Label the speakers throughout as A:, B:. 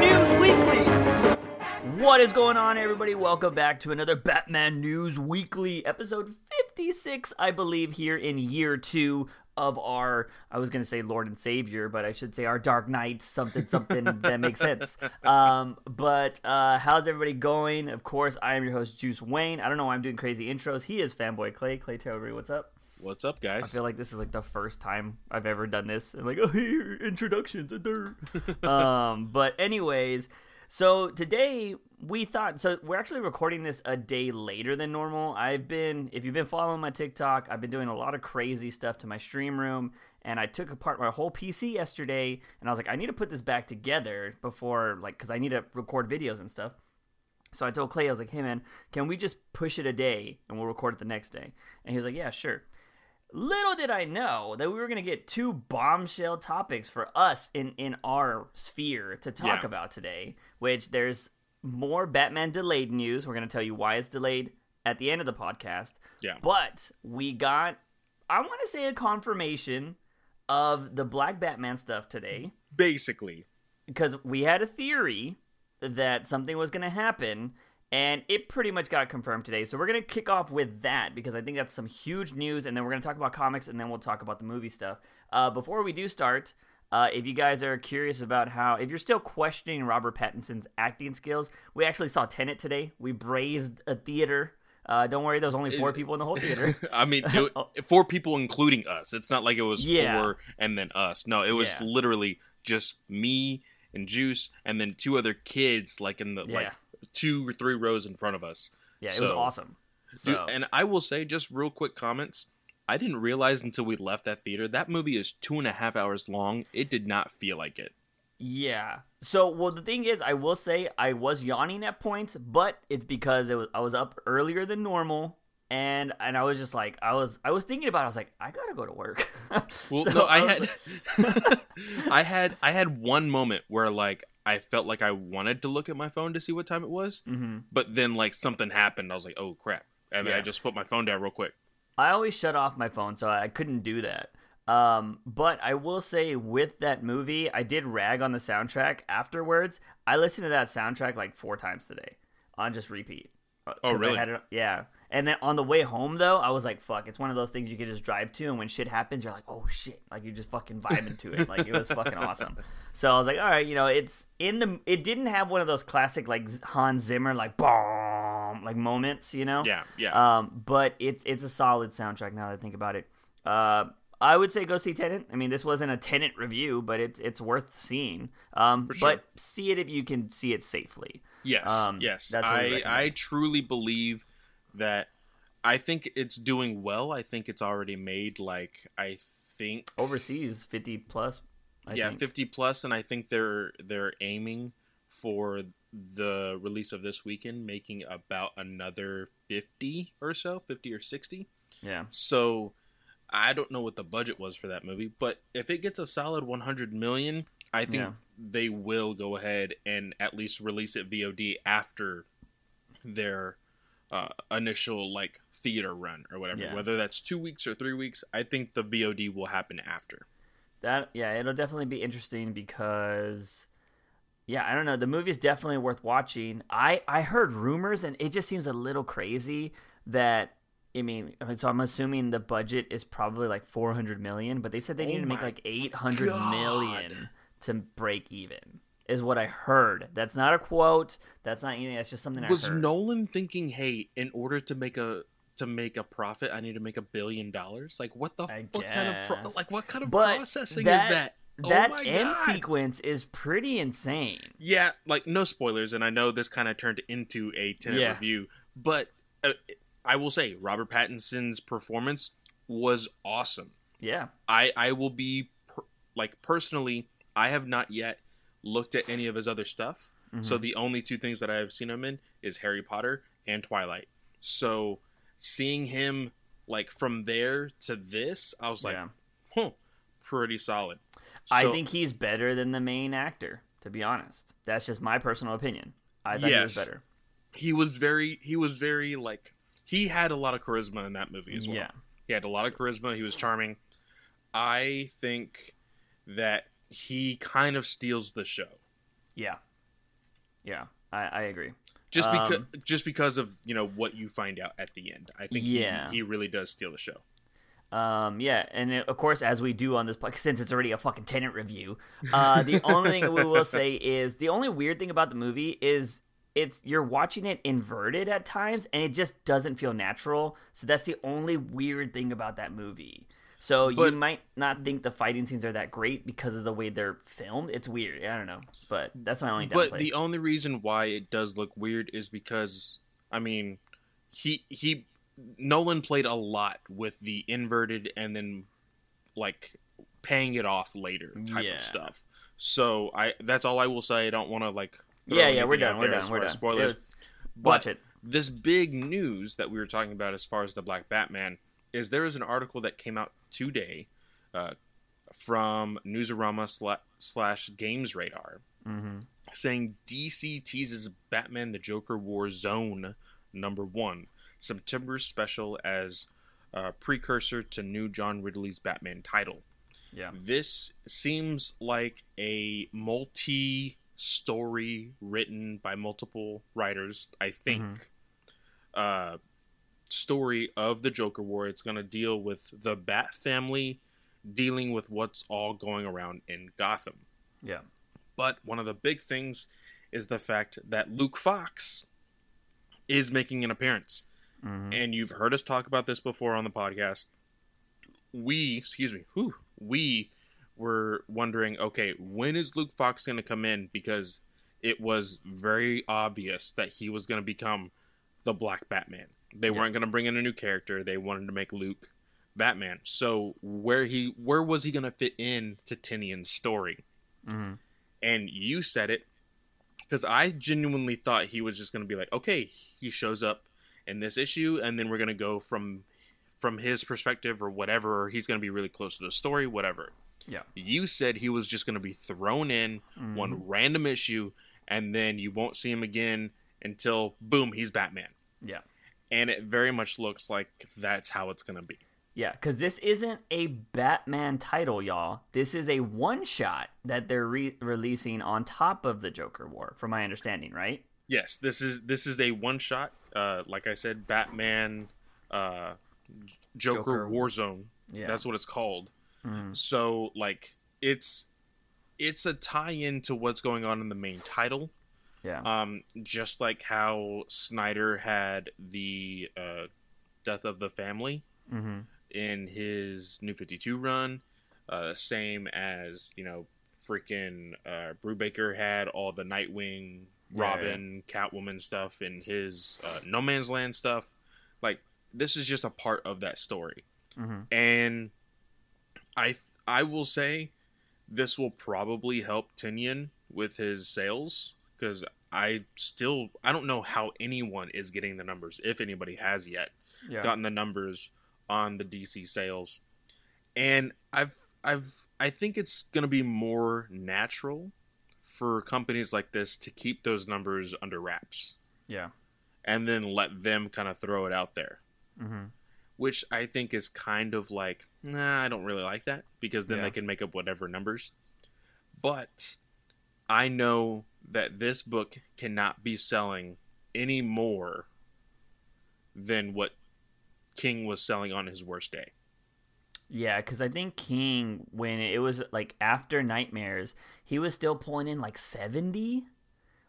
A: News Weekly. What is going on, everybody? Welcome back to another Batman News Weekly, episode 56, I believe, here in year two of our, I was going to say Lord and Savior, but I should say our Dark Knight, something, something that makes sense. Um, but uh, how's everybody going? Of course, I am your host, Juice Wayne. I don't know why I'm doing crazy intros. He is Fanboy Clay. Clay, everybody what's up.
B: What's up, guys?
A: I feel like this is like the first time I've ever done this, and like, oh, here introductions, dirt. um, but anyways, so today we thought so we're actually recording this a day later than normal. I've been, if you've been following my TikTok, I've been doing a lot of crazy stuff to my stream room, and I took apart my whole PC yesterday, and I was like, I need to put this back together before, like, because I need to record videos and stuff. So I told Clay, I was like, hey man, can we just push it a day and we'll record it the next day? And he was like, yeah, sure. Little did I know that we were going to get two bombshell topics for us in, in our sphere to talk
B: Yeah.
A: about today, which there's more Batman delayed news. We're going to tell you why it's delayed at the end of the podcast.
B: Yeah.
A: But we got, I want to say, a confirmation of the Black Batman stuff today
B: Basically,
A: because we had a theory that something was going to happen and it pretty much got confirmed today so we're going to kick off with that because i think that's some huge news and then we're going to talk about comics and then we'll talk about the movie stuff uh, before we do start uh, if you guys are curious about how if you're still questioning robert pattinson's acting skills we actually saw tenet today we braved a theater uh, don't worry there was only four people in the whole theater
B: I mean, it, four people, including us. It's not like it was
A: Yeah.
B: four and then us. No, it was
A: Yeah.
B: literally just me and Juice, and then two other kids, like in the
A: Yeah.
B: like two or three rows in front of us.
A: yeah it was
B: So-
A: awesome
B: Dude,
A: so,
B: and I will say, just real quick comments. I didn't realize until we left that theater that movie is two and a half hours long. It did not feel like it.
A: Yeah. So, well, the thing is, I will say I was yawning at points, but it's because it was I was up earlier than normal, and and I was just like I was I was thinking about it, I was like I gotta go to work.
B: Well,
A: So
B: no, I
A: was
B: had,
A: like-
B: I had, I had one moment where like I felt like I wanted to look at my phone to see what time it was,
A: Mhm.
B: but then like something happened. I was like, oh crap, and then I just put my phone down real quick.
A: I always shut off my phone, so I couldn't do that. Um, but I will say with that movie, I did rag on the soundtrack afterwards. I listened to that soundtrack like four times today on just repeat. Uh,
B: Oh, really?
A: it- yeah. And then on the way home though, I was like, "Fuck!" It's one of those things you could just drive to, and when shit happens, you're like, "Oh shit!" Like you're just fucking vibing to it. Like it was fucking awesome. So I was like, "All right, you know, it's in the. It didn't have one of those classic like Hans Zimmer like bomb like moments, you know?
B: Yeah, yeah.
A: Um, but it's it's a solid soundtrack now that I think about it. Uh, I would say go see Tenet. I mean, this wasn't a Tenet review, but it's it's worth seeing. Um,
B: sure.
A: but see it if you can see it safely.
B: yes,
A: um,
B: yes. I. I truly believe that. I think it's doing well. I think it's already made like I think
A: Overseas, fifty plus. I
B: yeah,
A: think.
B: 50 plus and I think they're they're aiming for the release of this weekend making about another 50 or so, 50 or 60.
A: yeah,
B: So I don't know what the budget was for that movie, but if it gets a solid 100 million, I think
A: Yeah.
B: they will go ahead and at least release it VOD after their uh, initial like theater run or whatever.
A: Yeah.
B: Whether that's 2 weeks or 3 weeks, I think the VOD will happen after.
A: that yeah, it'll definitely be interesting because. Yeah, I don't know. The movie is definitely worth watching. I I heard rumors, and it just seems a little crazy that I mean, I mean, so I'm assuming the budget is probably like 400 million, but they said they
B: Oh
A: need to make like 800
B: God.
A: million to break even. Is what I heard. That's not a quote. That's not anything. That's just something I
B: was
A: heard.
B: Nolan thinking, "Hey, in order to make a to make a profit, I need to make a billion dollars"? Like, what the
A: I
B: what kind of pro- like what kind of
A: But
B: processing
A: that-
B: is that?
A: that
B: oh
A: end
B: God.
A: sequence is pretty insane.
B: Yeah, like no spoilers, and I know this kind of turned into a Tenet
A: Yeah.
B: review, but uh, I will say Robert Pattinson's performance was awesome.
A: Yeah.
B: I I will be per- like personally, I have not yet looked at any of his other stuff. So
A: Mhm.
B: the only two things that I have seen him in is Harry Potter and Twilight. So seeing him like from there to this, I was like,
A: yeah.
B: huh, pretty solid.
A: I think he's better than the main actor, to be honest. That's just my personal opinion. I thought
B: Yes.
A: he was better.
B: he was very he was very like he had a lot of charisma in that movie as well.
A: Yeah.
B: He had a lot of charisma. He was charming. I think that he kind of steals the show.
A: Yeah, yeah, I, I agree.
B: Just because,
A: Um,
B: just because of you know what you find out at the end, I think
A: Yeah.
B: he, he really does steal the show.
A: Um, yeah, and it- of course, as we do on this podcast, since it's already a fucking Tenet review, uh, the only thing we will say is the only weird thing about the movie is it's you're watching it inverted at times, and it just doesn't feel natural. So that's the only weird thing about that movie. So you might not think the fighting scenes are that great because of the way they're filmed. It's weird. I don't know, but that's my only downplay.
B: But the only reason why it does look weird is because I mean, he he Nolan played a lot with the inverted and then like paying it off later type
A: Yeah.
B: of stuff. So I that's all I will say. I don't want to like
A: yeah, yeah, we're done. We're done. We're done.
B: as
A: It
B: Spoilers.
A: was-
B: But
A: watch it.
B: this big news that we were talking about as far as the Black Batman is there is an article that came out today uh, from Newsarama sla- slash Games Radar
A: hmm
B: saying DC teases Batman the Joker War Zone number one September special as a precursor to new John Ridley's Batman title.
A: Yeah.
B: This seems like a multi story written by multiple writers, I think.
A: Mhm.
B: Uh, story of the Joker War. It's going to deal with the Bat family dealing with what's all going around in Gotham.
A: Yeah.
B: But one of the big things is the fact that Luke Fox is making an appearance.
A: hmm
B: And you've heard us talk about this before on the podcast. We, excuse me, whew, we were wondering, okay, when is Luke Fox going to come in? Because it was very obvious that he was going to become the Black Batman. They
A: Yeah.
B: weren't going to bring in a new character. They wanted to make Luke Batman. So where he, where was he going to fit in to Tynion's story?
A: hmm
B: and you said it because I genuinely thought he was just going to be like, okay, he shows up in this issue, and then we're going to go from from his perspective or whatever. Or he's going to be really close to the story, whatever.
A: Yeah.
B: You said he was just going to be thrown in
A: Mhm.
B: one random issue, and then you won't see him again until boom, he's Batman.
A: Yeah.
B: And it very much looks like that's how it's going to be.
A: Yeah, because this isn't a Batman title, y'all. This is a one shot that they're re- releasing on top of the Joker War, from my understanding, right?
B: Yes, this is this is a one shot. Uh, like I said, Batman, uh, Joker,
A: Joker.
B: Warzone.
A: Yeah.
B: That's what it's called.
A: Mhm.
B: So like it's it's a tie-in to what's going on in the main title.
A: Yeah.
B: Um, just like how Snyder had the uh, death of the family
A: hmm
B: in his New Fifty Two run, uh, same as you know, freaking uh, Brubaker had all the Nightwing,
A: Yeah,
B: Robin, Catwoman stuff in his uh, No Man's Land stuff. Like this is just a part of that story,
A: hmm
B: and I th- I will say this will probably help Tynion with his sales because I still I don't know how anyone is getting the numbers if anybody has yet
A: Yeah.
B: gotten the numbers on the DC sales. And I've I've I think it's going to be more natural for companies like this to keep those numbers under wraps
A: yeah.
B: and then let them kind of throw it out there.
A: hmm
B: Which I think is kind of like, nah, I don't really like that because then
A: Yeah.
B: they can make up whatever numbers. But I know that this book cannot be selling any more than what King was selling on his worst day.
A: Yeah, because I think King, when it was like after Nightmares, he was still pulling in like 70.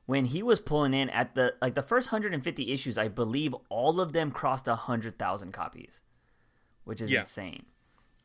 A: When he was pulling in at the like the first 150 issues, I believe all of them crossed 100,000 copies, which is
B: Yeah.
A: insane.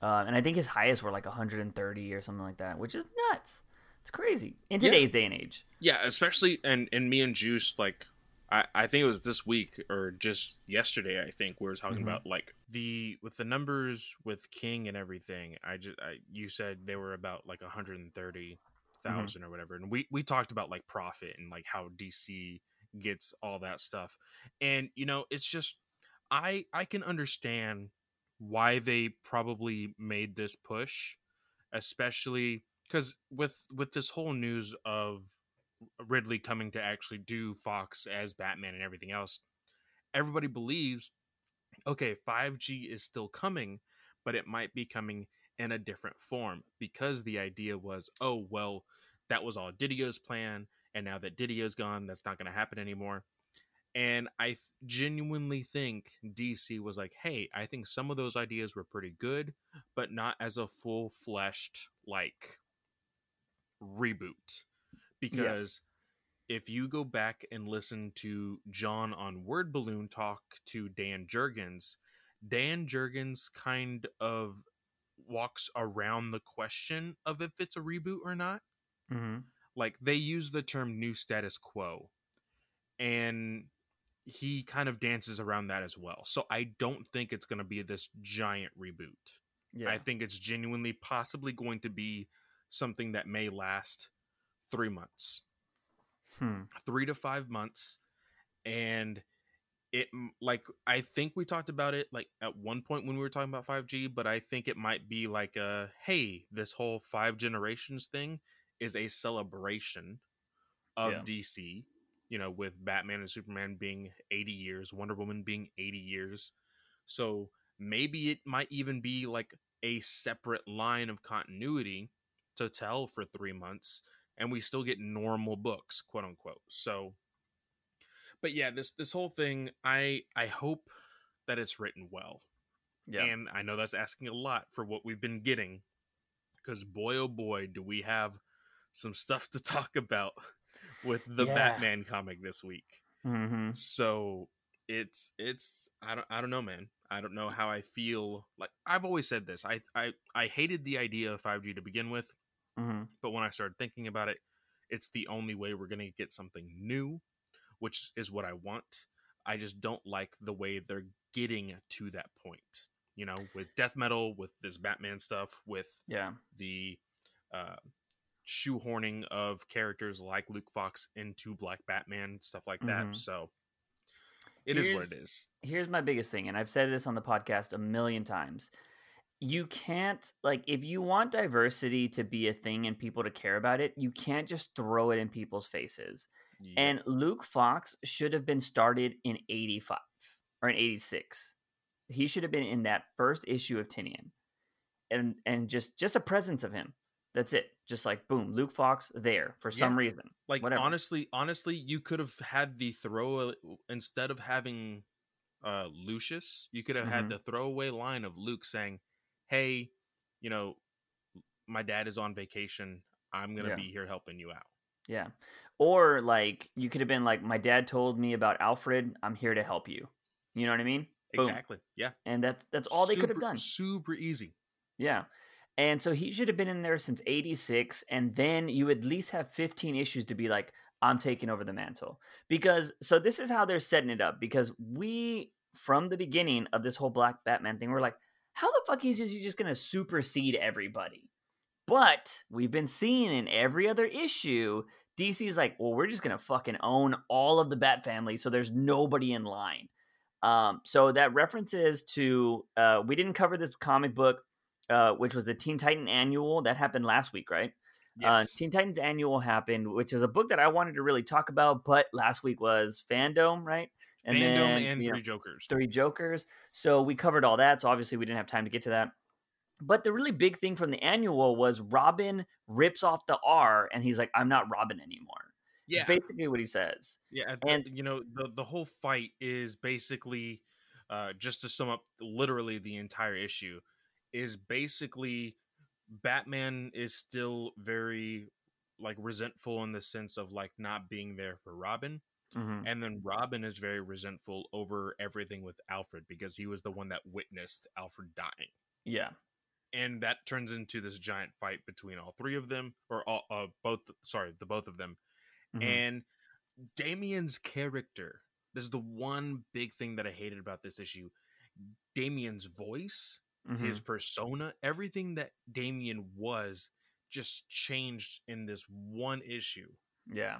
A: Uh, and I think his highest were like 130 or something like that, which is nuts. It's crazy in
B: Yeah.
A: today's day and age.
B: Yeah, especially and and me and Juice like I I think it was this week or just yesterday I think we were talking
A: Mhm.
B: about like the with the numbers with King and everything. I just I, you said they were about like 130,000 or whatever. And we we talked about like profit and like how DC gets all that stuff. And you know, it's just I I can understand why they probably made this push especially cuz with with this whole news of Ridley coming to actually do Fox as Batman and everything else, everybody believes, okay, 5G is still coming, but it might be coming in a different form because the idea was, oh, well, that was all Didio's plan. And now that Didio's gone, that's not going to happen anymore. And I genuinely think DC was like, hey, I think some of those ideas were pretty good, but not as a full fleshed, like, reboot. Because yeah. if you go back and listen to John on Word Balloon talk to Dan Jurgens, Dan Jurgens kind of walks around the question of if it's a reboot or not. Mm-hmm. Like they use the term new status quo, and he kind of dances around that as well. So I don't think it's going to be this giant reboot. Yeah. I think it's genuinely possibly going to be something that may last three months, hmm. three to five months, and it like I think we talked about it like at one point when we were talking about 5G, but I think it might be like a hey, this whole five generations thing is a celebration of yeah. DC, you know, with Batman and Superman being 80 years, Wonder Woman being 80 years. So maybe it might even be like a separate line of continuity to tell for 3 months and we still get normal books, quote unquote. So but yeah, this this whole thing, I I hope that it's written well. Yeah. And I know that's asking a lot for what we've been getting because boy oh boy do we have some stuff to talk about with the yeah. Batman comic this week. Mm-hmm. So it's it's I don't I don't know, man. I don't know how I feel. Like I've always said this. I I I hated the idea of 5G to begin with, mm-hmm. but when I started thinking about it, it's the only way we're gonna get something new which is what I want. I just don't like the way they're getting to that point. You know, with death metal, with this Batman stuff, with
A: yeah
B: the uh, shoehorning of characters like Luke Fox into Black Batman, stuff like that. Mm-hmm. So it here's, is what it is.
A: Here's my biggest thing, and I've said this on the podcast a million times. You can't like if you want diversity to be a thing and people to care about it, you can't just throw it in people's faces. Yeah. And Luke Fox should have been started in 85 or in 86. He should have been in that first issue of Tynion. And and just just a presence of him. That's it. Just like boom, Luke Fox there for some reason.
B: Like Whatever. honestly, honestly, you could have had the throw instead of having uh Lucius, you could have mm-hmm. had the throwaway line of Luke saying, "Hey, you know, my dad is on vacation. I'm going to yeah. be here helping you out."
A: Yeah. Or like you could have been like, my dad told me about Alfred. I'm here to help you. You know what I mean?
B: Boom. Exactly. Yeah.
A: And that's that's all super, they could have done.
B: Super easy.
A: Yeah. And so he should have been in there since 86 and then you at least have 15 issues to be like I'm taking over the mantle. Because so this is how they're setting it up because we from the beginning of this whole Black Batman thing we're like how the fuck is he just to supersede everybody? But we've been seeing in every other issue, DC's like, well, we're just gonna fucking own all of the Bat family, so there's nobody in line. Um, so that references to uh, we didn't cover this comic book, uh, which was the Teen Titan Annual that happened last week, right? Uh, yes. Uh, Teen Titans Annual happened, which is a book that I wanted to really talk about, but last week was Fandom, right?
B: And then, and Three know, Jokers.
A: Three Jokers. So we covered all that. So obviously we didn't have time to get to that. But the really big thing from the annual was Robin rips off the R and he's like, I'm not Robin anymore. Yeah. It's basically what he says.
B: Yeah. And, you know, the, the whole fight is basically, uh, just to sum up literally the entire issue, is basically Batman is still very like resentful in the sense of like not being there for Robin. Mm-hmm. And then Robin is very resentful over everything with Alfred because he was the one that witnessed Alfred dying.
A: Yeah
B: and that turns into this giant fight between all three of them or all uh, both sorry the both of them mm-hmm. and damian's character this is the one big thing that i hated about this issue damian's voice mm-hmm. his persona everything that damian was just changed in this one issue
A: yeah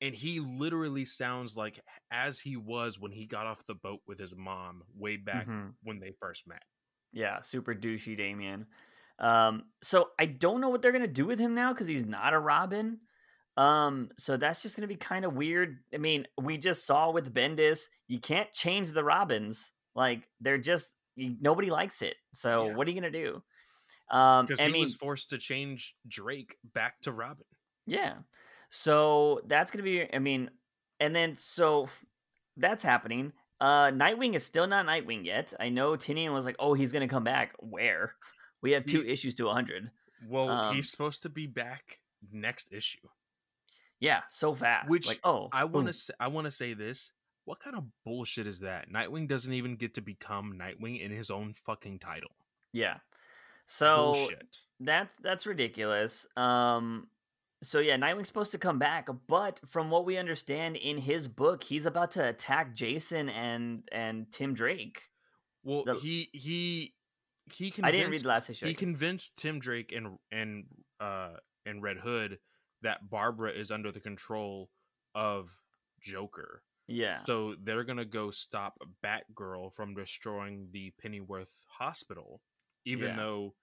B: and he literally sounds like as he was when he got off the boat with his mom way back mm-hmm. when they first met
A: yeah, super douchey Damian. Um, so I don't know what they're gonna do with him now because he's not a Robin. Um, so that's just gonna be kind of weird. I mean, we just saw with Bendis, you can't change the Robins. Like they're just you, nobody likes it. So yeah. what are you gonna do? Um,
B: because he
A: mean,
B: was forced to change Drake back to Robin.
A: Yeah. So that's gonna be. I mean, and then so that's happening. Uh, Nightwing is still not Nightwing yet. I know Tynion was like, "Oh, he's gonna come back." Where? We have two
B: He-
A: issues to 100.
B: Well,
A: Um,
B: he's supposed to be back next issue.
A: Yeah, so fast.
B: Which
A: like, oh,
B: I want to. I want to say this. What kind of bullshit is that? Nightwing doesn't even get to become Nightwing in his own fucking title.
A: Yeah. So
B: Bullshit.
A: that's that's ridiculous. Um so yeah, Nightwing's supposed to come back, but from what we understand in his book, he's about to attack Jason and and Tim Drake.
B: Well,
A: the-
B: he he he convinced,
A: I didn't read last issue,
B: He convinced Tim Drake and and uh and Red Hood that Barbara is under the control of Joker.
A: Yeah.
B: So they're gonna go stop Batgirl from destroying the Pennyworth Hospital, even
A: Yeah.
B: though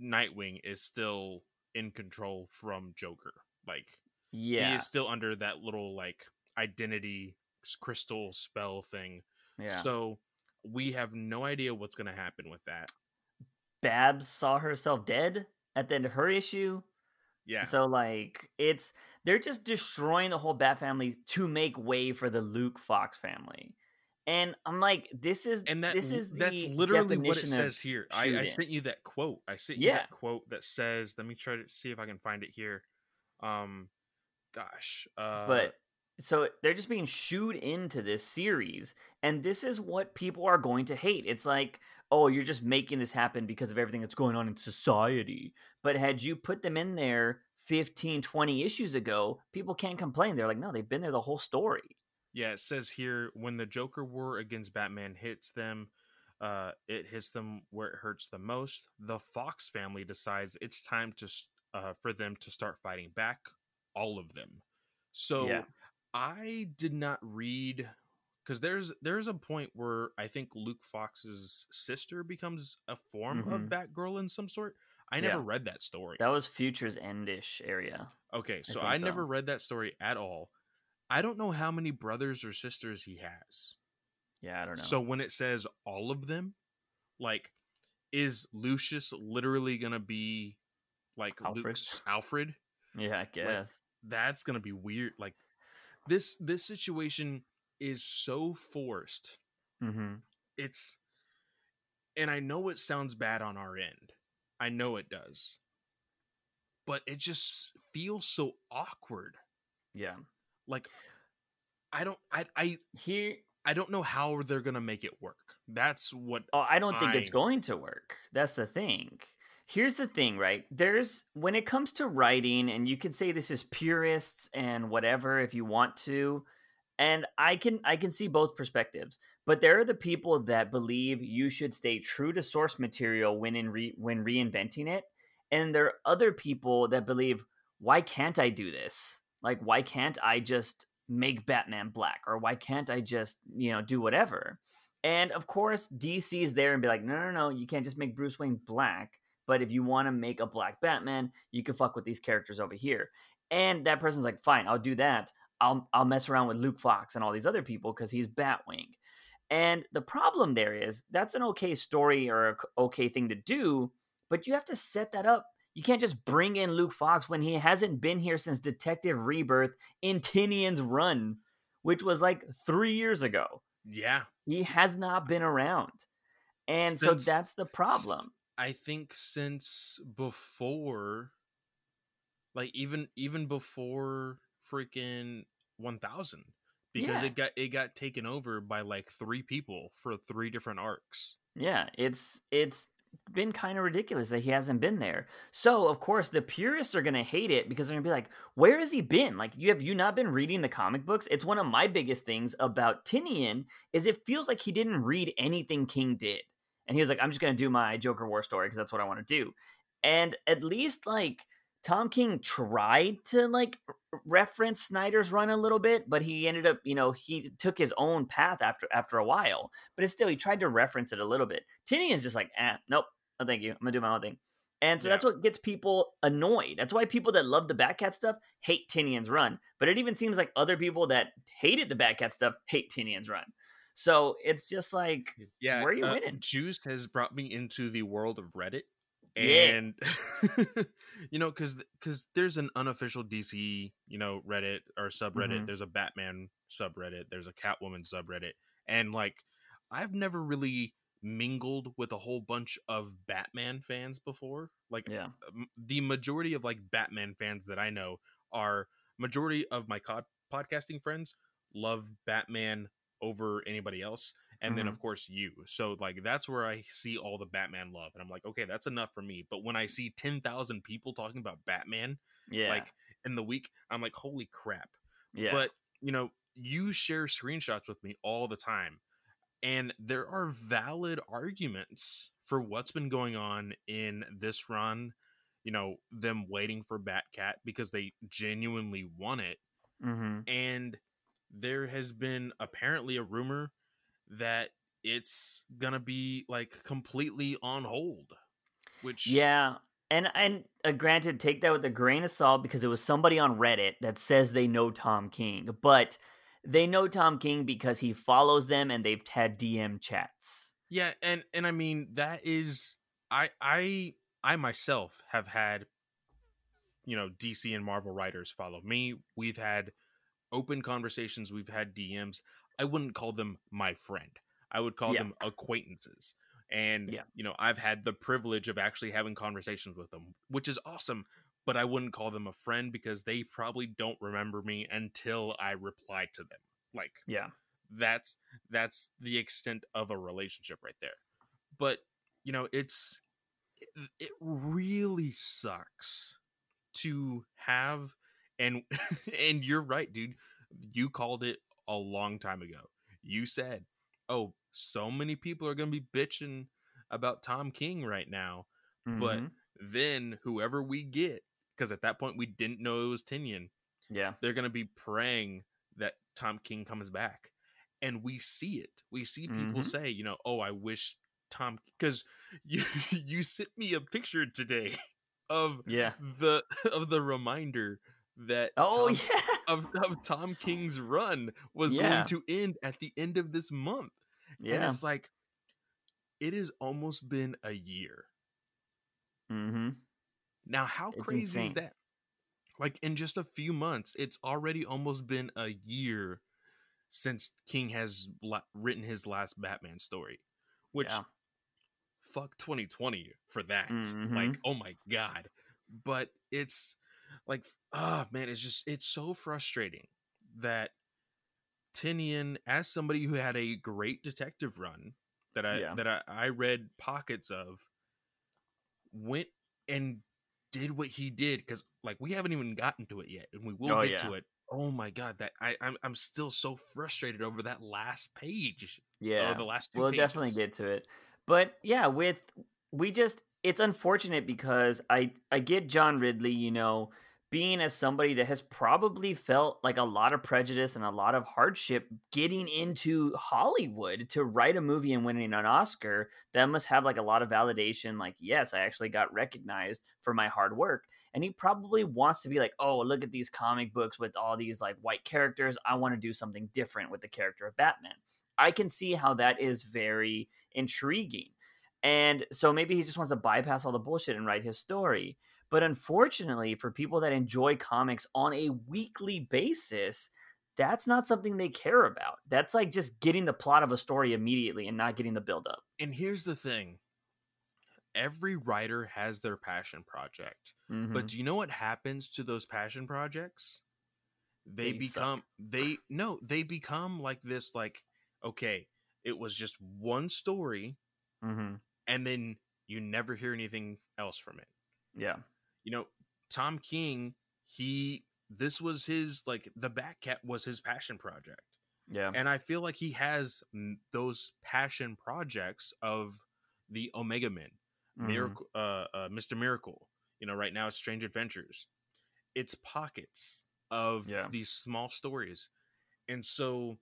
B: Nightwing is still in control from Joker. Like
A: yeah, he
B: is still under that little like identity crystal spell thing.
A: yeah.
B: So we have no idea what's gonna happen with that.
A: Babs saw herself dead at the end of her issue.
B: Yeah.
A: So like it's they're just destroying the whole Bat family to make way for the Luke Fox family. And I'm like, this is
B: and that
A: this is the
B: that's literally what it says here. I, I sent you that quote. I sent you
A: Yeah.
B: that quote that says. Let me try to see if I can find it here. Um, gosh. Uh,
A: but so they're just being shooed into this series and this is what people are going to hate it's like oh you're just making this happen because of everything that's going on in society but had you put them in there 15 20 issues ago people can't complain they're like no they've been there the whole story
B: yeah, it says here when the Joker war against Batman hits them, uh, it hits them where it hurts the most. The Fox family decides it's time to uh, for them to start fighting back. All of them. So
A: Yeah.
B: I did not read because there's there's a point where I think Luke Fox's sister becomes a form of
A: Mhm.
B: Batgirl in some sort. I never
A: Yeah.
B: read that story.
A: that was futures endish area
B: okay, so I,
A: so.
B: never read that story at all. I don't know how many brothers or sisters he has.
A: yeah i don't know
B: So when it says all of them, like, is Lucius literally gonna be like
A: Alfred?
B: Luke's Alfred?
A: yeah i guess
B: That's gonna be weird. Like this this situation is so forced.
A: mm-hmm.
B: It's and I know it sounds bad on our end. I know it does. But it just feels so awkward.
A: yeah
B: Like I don't I I
A: here
B: I don't know how they're gonna make it work. That's what
A: Oh, I don't think it's going to work. That's the thing. Here's the thing, right? There's when it comes to writing, and you can say this is purists and whatever if you want to, and I can I can see both perspectives. But there are the people that believe you should stay true to source material when in re, when reinventing it, and there are other people that believe why can't I do this? Like why can't I just make Batman black or why can't I just, you know, do whatever? And of course, DC is there and be like, no, no, no, you can't just make Bruce Wayne black. But if you want to make a black Batman, you can fuck with these characters over here. And that person's like, fine, I'll do that. I'll I'll mess around with Luke Fox and all these other people because he's Batwing. And the problem there is that's an okay story or a okay thing to do, but you have to set that up. You can't just bring in Luke Fox when he hasn't been here since Detective Rebirth in Tynion's run, which was like three years ago.
B: yeah.
A: He has not been around. And
B: Since-
A: so that's the problem.
B: I think since before like even even before freaking 1000 because
A: Yeah.
B: it got it got taken over by like three people for three different arcs.
A: Yeah, it's it's been kind of ridiculous that he hasn't been there. So, of course, the purists are going to hate it because they're going to be like, "Where has he been? Like, you have you not been reading the comic books?" It's one of my biggest things about Tynion is it feels like he didn't read anything King did. And he was like, "I'm just going to do my Joker War story because that's what I want to do." And at least like Tom King tried to like reference Snyder's run a little bit, but he ended up, you know, he took his own path after after a while. But it's still he tried to reference it a little bit. Tynion's just like, eh, nope, no thank you. I'm gonna do my own thing. And so that's what gets people annoyed. That's why people that love the Batcat stuff hate Tynion's run. But it even seems like other people that hated the Batcat stuff hate Tynion's run. So it's just like,
B: Yeah,
A: Where are you
B: uh,
A: winning?
B: Juice has brought me into the world of Reddit, and you know because because there's an unofficial dc you know reddit or subreddit
A: Mhm.
B: there's a batman subreddit there's a catwoman subreddit and like i've never really mingled with a whole bunch of batman fans before like
A: Yeah.
B: the majority of like batman fans that i know are majority of my co- podcasting friends love batman over anybody else and then
A: Mhm.
B: of course you so like that's where i see all the batman love and i'm like okay that's enough for me but when i see 10,000 people talking about batman
A: Yeah.
B: like in the week i'm like holy crap
A: yeah.
B: but you know you share screenshots with me all the time and there are valid arguments for what's been going on in this run you know them waiting for batcat because they genuinely want it
A: hmm
B: and there has been apparently a rumor that it's gonna be like completely on hold which
A: Yeah, and and uh, granted, take that with a grain of salt because it was somebody on Reddit that says they know Tom King, but they know Tom King because he follows them and they've had DM chats.
B: yeah and and i mean that is i i i myself have had you know dc and marvel writers follow me we've had open conversations we've had dms i wouldn't call them my friend. I would call
A: Yeah.
B: them acquaintances. And
A: Yeah.
B: you know i've had the privilege of actually having conversations with them which is awesome but i wouldn't call them a friend because they probably don't remember me until i reply to them. Like
A: Yeah,
B: that's that's the extent of a relationship right there. But you know it's it, it really sucks to have and and you're right dude you called it a long time ago you said oh so many people are going to be bitching about tom king right now but
A: Mhm.
B: then whoever we get because at that point we didn't know it was Tynion
A: yeah,
B: they're going to be praying that Tom King comes back. And we see it. We see people
A: Mhm.
B: say, you know, oh, I wish Tom cuz you you sent me a picture today of
A: yeah.
B: the of the reminder that
A: Oh
B: Tom,
A: yeah,
B: of, of Tom King's run was
A: Yeah.
B: going to end at the end of this month. And
A: yeah.
B: it's like it has almost been a year.
A: Mm-hmm.
B: Now, how
A: It's
B: crazy is that? Like in just a few months, it's already almost been a year since King has la- written his last Batman story, which
A: Yeah.
B: fuck 2020 for that.
A: Mhm.
B: Like, oh my god. But it's like, ah, man, it's just it's so frustrating that Tynion, as somebody who had a great detective run that I
A: Yeah.
B: that I, I read pockets of, went and did what he did because like we haven't even gotten to it yet, and we will
A: Oh,
B: get to it. Oh my god, that I I'm I'm still so frustrated over that last page.
A: Yeah.
B: the last 2
A: we'll
B: pages.
A: definitely get to it but yeah with we just it's unfortunate because i i get john ridley you know being as somebody that has probably felt like a lot of prejudice and a lot of hardship getting into hollywood to write a movie and winning an oscar that must have like a lot of validation like yes i actually got recognized for my hard work and he probably wants to be like oh look at these comic books with all these like white characters i want to do something different with the character of batman I can see how that is very intriguing. And so maybe he just wants to bypass all the bullshit and write his story. But unfortunately, for people that enjoy comics on a weekly basis, that's not something they care about. That's like just getting the plot of a story immediately and not getting the build up.
B: And here's the thing. Every writer has their passion project.
A: Mm-hmm.
B: But do you know what happens to those passion projects? They,
A: They suck.
B: become they no, they become like this like okay, it was just one story
A: mm-hmm.
B: and then you never hear anything else from it.
A: Yeah.
B: You know, Tom King, he this was his like the Batcat was his passion project.
A: Yeah.
B: And I feel like he has those passion projects of the Omega Men,
A: Mhm.
B: Miracle, uh, uh, Mr. Miracle. You know, right now it's Strange Adventures. It's pockets of
A: Yeah.
B: these small stories, and so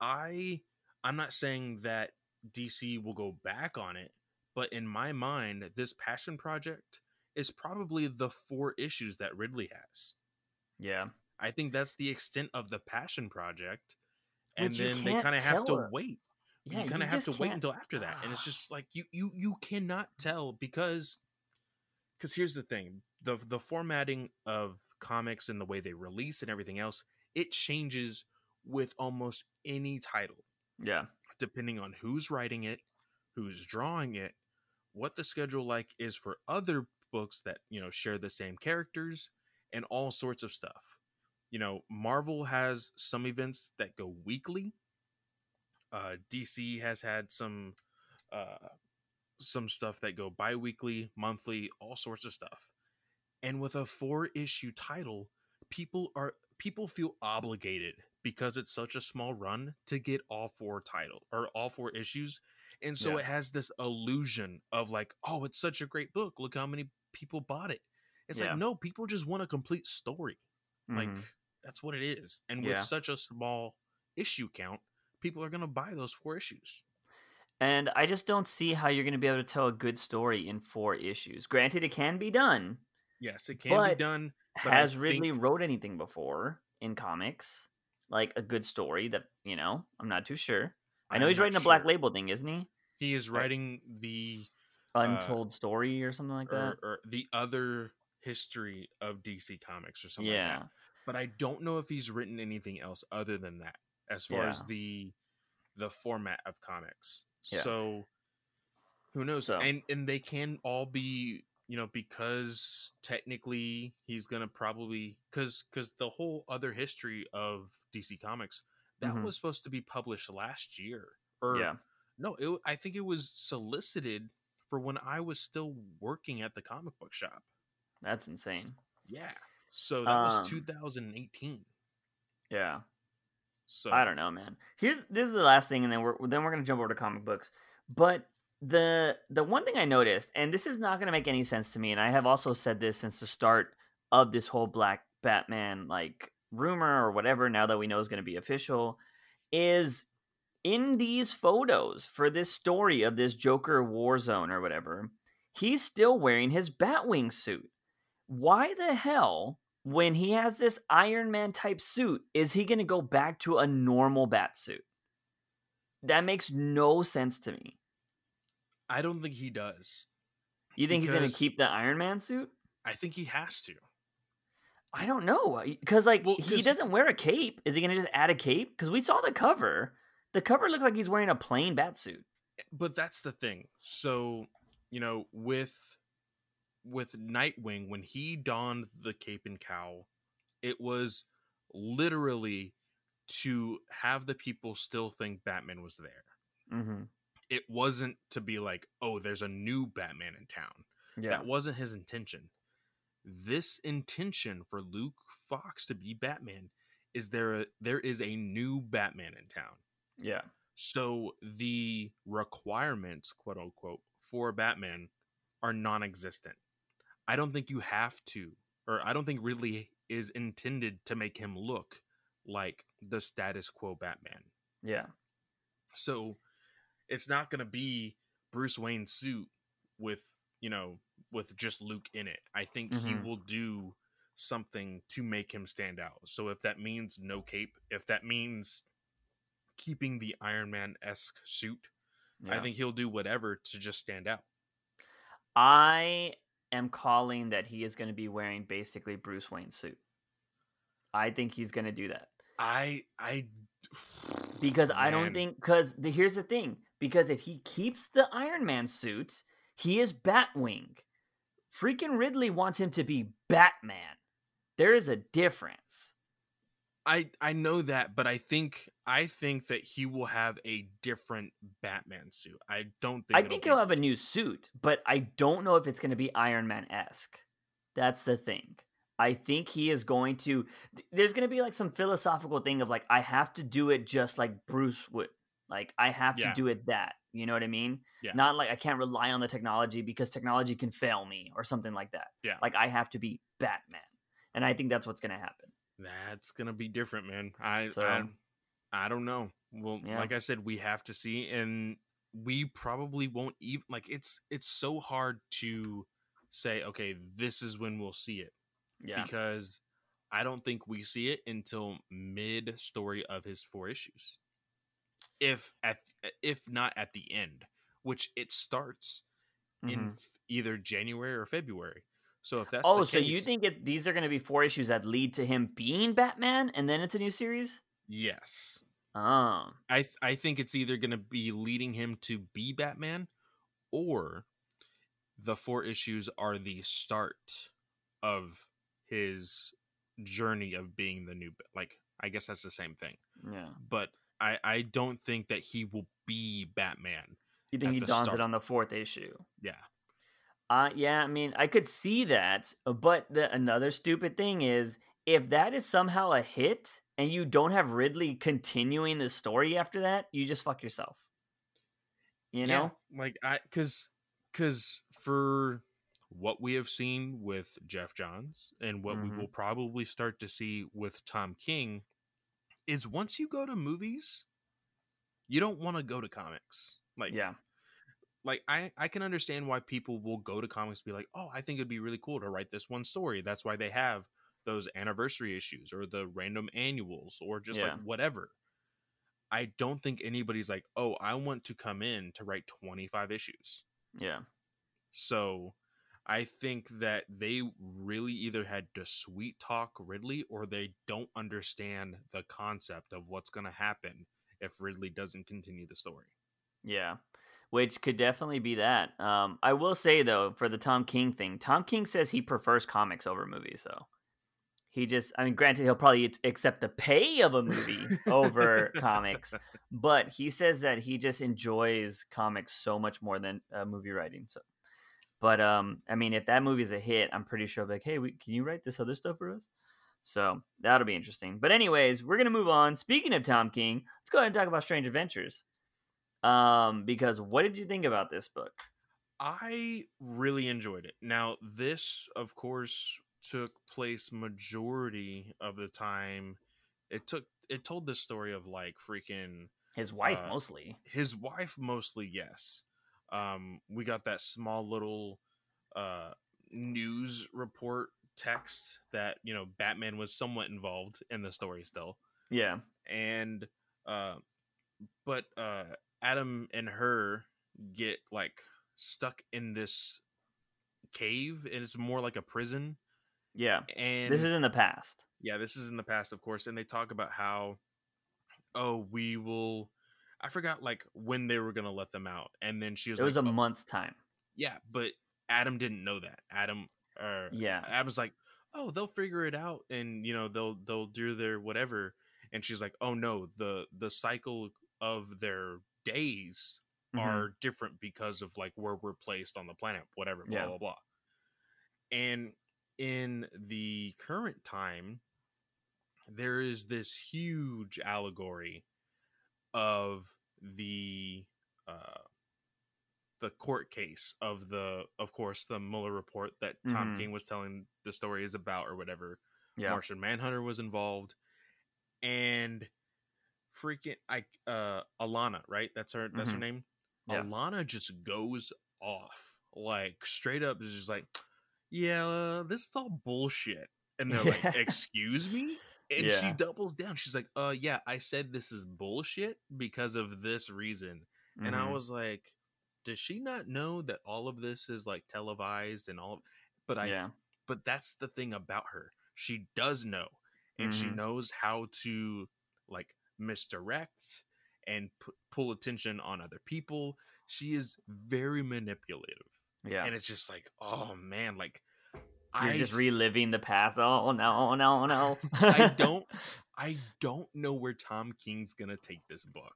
B: I, I'm not saying that DC will go back on it, but in my mind, this passion project is probably the four issues that Ridley has.
A: Yeah.
B: I think that's the extent of the passion project, and
A: Which
B: then they kind of have to
A: tell.
B: wait
A: Yeah.
B: you kind of have to wait
A: can't-
B: until after that and it's just ah. like you you you cannot tell because because here's the thing the the formatting of comics and the way they release and everything else it changes with almost any title
A: Yeah.
B: depending on who's writing it who's drawing it what the schedule like is for other books that you know share the same characters and all sorts of stuff. You know marvel has some events that go weekly. Uh dc has had some uh some stuff that go bi-weekly monthly all sorts of stuff. And with a four issue title people are people feel obligated because it's such a small run to get all four title or all four issues. And so
A: Yeah.
B: it has this illusion of like oh it's such a great book. Look how many people bought it it's
A: Yeah.
B: like no people just want a complete story like
A: Mhm.
B: that's what it is and with
A: Yeah.
B: such a small issue count people are going to buy those four issues
A: And I just don't see how you're going to be able to tell a good story in four issues. Granted, it can be done.
B: yes it can be done But I
A: Has Ridley
B: think-
A: wrote anything before in comics? Like a good story that, you know, I'm not too sure. I know
B: I'm
A: he's writing a Black
B: sure.
A: Label thing, isn't he?
B: he is writing the Uh,
A: Untold Story or something like that.
B: or, or the other history of dc comics or something
A: yeah.
B: like that but i don't know if he's written anything else other than that as far as the the format of comics
A: Yeah.
B: so who knows
A: So-
B: and and they can all be you know because technically he's gonna probably because because the whole other history of dc comics that
A: Mhm.
B: was supposed to be published last year or
A: yeah.
B: no it, i think it was solicited for when i was still working at the comic book shop
A: That's insane.
B: yeah so that was
A: Um,
B: 2018
A: Yeah.
B: so
A: I don't know, man. Here's this is the last thing, and then we're then we're gonna jump over to comic books. But the the one thing I noticed, and this is not gonna make any sense to me, and I have also said this since the start of this whole Black Batman like rumor or whatever. Now that we know is gonna be official, is in these photos for this story of this Joker war zone or whatever, he's still wearing his Batwing suit. Why the hell, when he has this Iron Man type suit, is he going to go back to a normal bat suit? That makes no sense to me.
B: i don't think he does
A: You think he's going to keep the Iron Man suit?
B: i think he has to
A: I don't know. Because, like,
B: Well,
A: he doesn't wear a cape. Is he going to just add a cape? Because we saw the cover. The cover looks like he's wearing a plain bat suit.
B: but that's the thing so you know with with nightwing when he donned the cape and cowl it was literally to have the people still think batman was there
A: Mm-hmm.
B: it wasn't to be like oh there's a new batman in town
A: Yeah.
B: that wasn't his intention this intention for luke fox to be batman is there a, there is a new batman in town
A: Yeah.
B: so the requirements, quote unquote, for Batman are non existent. I don't think you have to, or I don't think Ridley is intended to make him look like the status quo Batman.
A: Yeah.
B: So it's not going to be Bruce Wayne's suit with, you know, with just Luke in it. I think he
A: Mhm.
B: will do something to make him stand out. So if that means no cape, if that means keeping the Iron Man esque suit, I think he'll do whatever to just stand out.
A: I am calling that he is going to be wearing basically Bruce Wayne's suit. I think he's going to do that
B: I I
A: because I don't think because the, here's the thing because if he keeps the Iron Man suit, he is Batwing. Freaking Ridley wants him to be Batman. There is a difference.
B: I I know that, but I think I think that he will have a different Batman suit. I don't think
A: I think
B: be-
A: he'll have a new suit, but I don't know if it's going to be Iron Man esque. That's the thing. I think he is going to. There's going to be like some philosophical thing of like, I have to do it just like Bruce would. Like, I have
B: Yeah.
A: to do it that. You know what I mean?
B: Yeah.
A: Not like I can't rely on the technology because technology can fail me or something like that.
B: Yeah.
A: Like, I have to be Batman. And I think that's what's going to happen.
B: That's gonna be different, man. I
A: So-
B: I, I don't know. Well,
A: Yeah.
B: like I said, we have to see, and we probably won't even like. It's it's so hard to say. Okay, this is when we'll see it
A: Yeah.
B: because I don't think we see it until mid story of his four issues. If at if not at the end, which it starts in
A: Mhm.
B: f- either January or February. So if that's
A: oh,
B: the
A: so you think it, these are going to be four issues that lead to him being Batman, and then it's a new series?
B: Yes,
A: Oh,
B: I th- I think it's either going to be leading him to be Batman, or the four issues are the start of his journey of being the new. Like I guess that's the same thing,
A: yeah.
B: but I I don't think that he will be Batman.
A: You think he dons
B: start.
A: it on the fourth issue?
B: Yeah,
A: Uh yeah, I mean, I could see that, but the another stupid thing is if that is somehow a hit and you don't have Ridley continuing the story after that, you just fuck yourself. You know?
B: Yeah, like I because because for what we have seen with Geoff Johns and what
A: Mhm.
B: we will probably start to see with Tom King is once you go to movies, you don't want to go to comics. Like
A: Yeah.
B: like I I can understand why people will go to comics and be like, "Oh, I think it'd be really cool to write this one story." That's why they have those anniversary issues or the random annuals or just
A: Yeah.
B: like whatever. I don't think anybody's like, "Oh, I want to come in to write 25 issues."
A: Yeah.
B: So, I think that they really either had to sweet talk Ridley or they don't understand the concept of what's going to happen if Ridley doesn't continue the story.
A: Yeah. Which could definitely be that. Um I will say though, for the Tom King thing, Tom King says he prefers comics over movies though. He just I mean granted he'll probably accept the pay of a movie over comics, but he says that he just enjoys comics so much more than uh, movie writing. So, but um, I mean, if that movie's a hit, I'm pretty sure I'll be like, hey, we, can you write this other stuff for us? So that'll be interesting. But anyways, we're gonna move on. Speaking of Tom King, let's go ahead and talk about Strange Adventures. Um, because what did you think about this book?
B: I really enjoyed it. Now, this, of course, took place majority of the time. It took it told the story of like freaking
A: His wife
B: Uh,
A: mostly.
B: his wife mostly yes um we got that small little uh news report text that you know batman was somewhat involved in the story still
A: Yeah.
B: and uh but uh adam and her get like stuck in this cave and it's more like a prison
A: Yeah.
B: and
A: This is in the past.
B: yeah this is in the past of course and they talk about how oh we will i forgot like when they were gonna let them out and then she was
A: It was a
B: "Oh,
A: month's time.
B: yeah but adam didn't know that adam uh
A: Yeah.
B: adam's like oh they'll figure it out and you know they'll they'll do their whatever and she's like oh no the the cycle of their days
A: Mhm.
B: are different because of like where we're placed on the planet whatever blah
A: Yeah.
B: blah blah and in the current time there is this huge allegory of the uh the court case of the of course the Mueller report that Tom
A: Mhm.
B: King was telling the story is about or whatever
A: Yeah.
B: Martian Manhunter was involved and freaking I uh Alanna right that's her that's her
A: Mhm.
B: name
A: Yeah.
B: Alanna just goes off like straight up is just like yeah uh, this is all bullshit and they're like excuse me and she
A: Yeah.
B: doubles down she's like uh yeah I said this is bullshit because of this reason and I
A: Mhm.
B: was like does she not know that all of this is like televised and all but I
A: yeah.
B: but that's the thing about her she does know and she
A: Mhm.
B: knows how to like misdirect and pu- pull attention on other people she is very manipulative
A: Yeah.
B: and it's just like oh man like
A: You're
B: I
A: just reliving the past. Oh no, no, no.
B: I don't I don't know where Tom King's gonna take this book.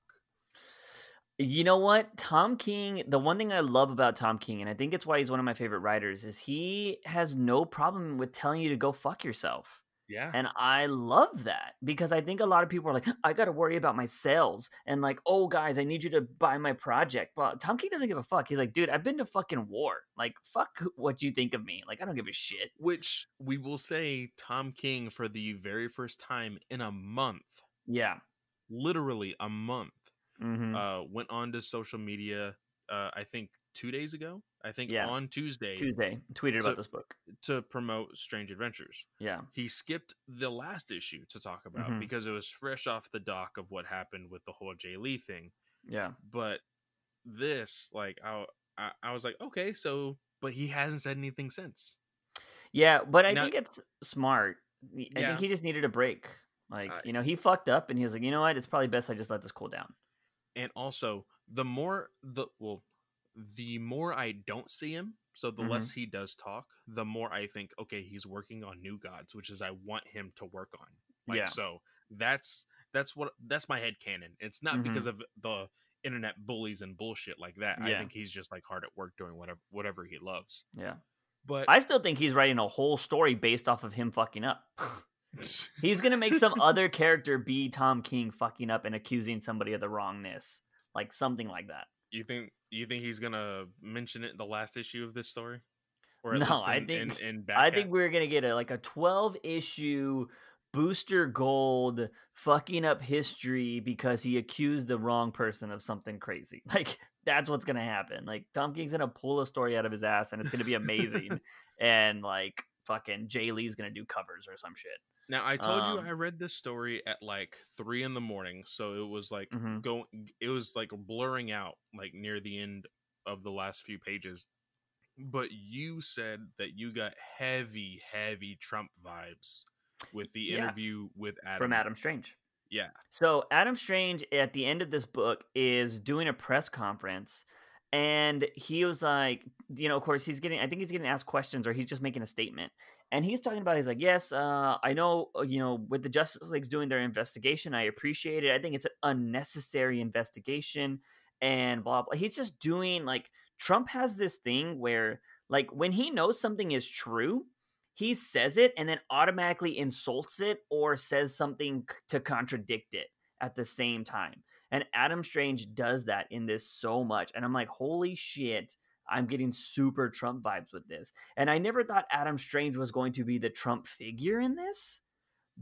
A: You know what? Tom King, the one thing I love about Tom King, and I think it's why he's one of my favorite writers, is he has no problem with telling you to go fuck yourself.
B: Yeah,
A: And I love that because I think a lot of people are like, I got to worry about my sales. And like, oh, guys, I need you to buy my project. But Tom King doesn't give a fuck. He's like, dude, I've been to fucking war. Like, fuck what you think of me. Like, I don't give a shit.
B: which we will say Tom King for the very first time in a month,
A: Yeah.
B: literally a month,
A: hmm
B: uh, went on to social media. Uh, I think two days ago. I think
A: Yeah.
B: on Tuesday
A: Tuesday, tweeted
B: So-
A: about this book.
B: to promote Strange Adventures.
A: Yeah.
B: He skipped the last issue to talk about
A: Mhm.
B: because it was fresh off the dock of what happened with the whole Jae Lee thing.
A: Yeah.
B: But this, like, I, I, I was like, okay, so, but he hasn't said anything since.
A: Yeah, but I
B: Now-
A: think it's smart. I
B: Yeah.
A: think he just needed a break. Like,
B: Uh,
A: you know, he fucked up and he was like, you know what? It's probably best I just let this cool down.
B: and also the more the well the more i don't see him so the less mm-hmm. he does talk the more i think okay he's working on new gods which is i want him to work on like
A: Yeah.
B: so that's that's what that's my head canon it's not mm-hmm. because of the internet bullies and bullshit like that
A: Yeah.
B: i think he's just like hard at work doing whatever whatever he loves
A: Yeah.
B: but
A: I still think he's writing a whole story based off of him fucking up. He's gonna make some other character be Tom King fucking up and accusing somebody of the wrongness, like something like that.
B: you think you think he's gonna mention it in the last issue of this story at
A: No,
B: least
A: I think-
B: in, in
A: I think we're gonna get a like a twelve issue Booster Gold fucking up history because he accused the wrong person of something crazy. Like that's what's gonna happen. Like Tom King's gonna pull a story out of his ass and it's gonna be amazing. and like fucking Jae Lee's gonna do covers or some shit.
B: Now I told
A: Um,
B: you I read this story at like three in the morning, so it was like
A: Mhm.
B: going. It was like blurring out like near the end of the last few pages. But you said that you got heavy, heavy Trump vibes with the
A: Yeah.
B: interview with Adam.
A: From Adam Strange.
B: Yeah.
A: So Adam Strange at the end of this book is doing a press conference and he was like, you know, of course he's getting I think he's getting asked questions or he's just making a statement. And he's talking about he's like, "Yes, uh I know, uh, you know, with the Justice League's doing their investigation, I appreciate it. I think it's an unnecessary investigation and blah blah." He's just doing like Trump has this thing where like when he knows something is true, he says it and then automatically insults it or says something to contradict it at the same time. And Adam Strange does that in this so much. And I'm like, holy shit, I'm getting super Trump vibes with this. And I never thought Adam Strange was going to be the Trump figure in this,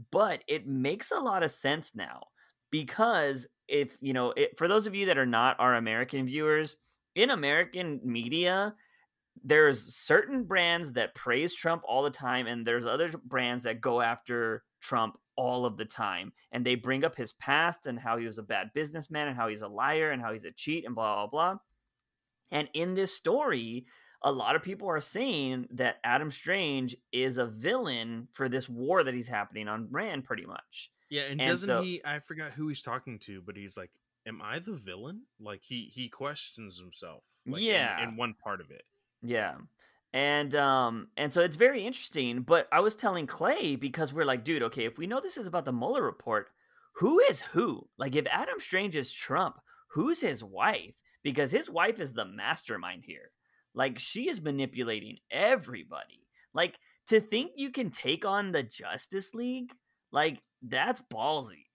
A: but it makes a lot of sense now because if, you know, it, for those of you that are not our American viewers, in American media, there's certain brands that praise Trump all the time, and there's other brands that go after Trump all of the time. And they bring up his past and how he was a bad businessman and how he's a liar and how he's a cheat and blah, blah, blah. And in this story, a lot of people are saying that Adam Strange is a villain for this war that he's happening on Rann, pretty much.
B: Yeah, and,
A: And
B: doesn't
A: so-
B: he? I forgot who he's talking to, but he's like, "Am I the villain?" Like he he questions himself. Like, in-
A: Yeah.
B: in one part of it.
A: Yeah. And um and so it's very interesting, but I was telling Clay because we're like, dude, okay, if we know this is about the Mueller report, who is who? Like if Adam Strange is Trump, who's his wife? Because his wife is the mastermind here. Like she is manipulating everybody. Like to think you can take on the Justice League, like that's ballsy.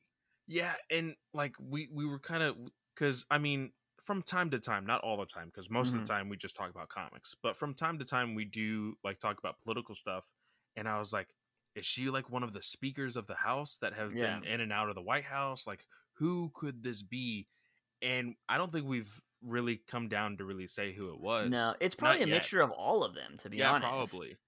B: Yeah, and like we we were kind of because I mean, from time to time, not all the time, because most
A: Mhm.
B: of the time we just talk about comics, but from time to time we do like talk about political stuff. And I was like, is she like one of the speakers of the House that have
A: Yeah.
B: been in and out of the White House? Like, who could this be? And I don't think we've really come down to really say who it was.
A: No, it's probably a
B: yet.
A: mixture of all of them, to be
B: yeah,
A: honest.
B: probably.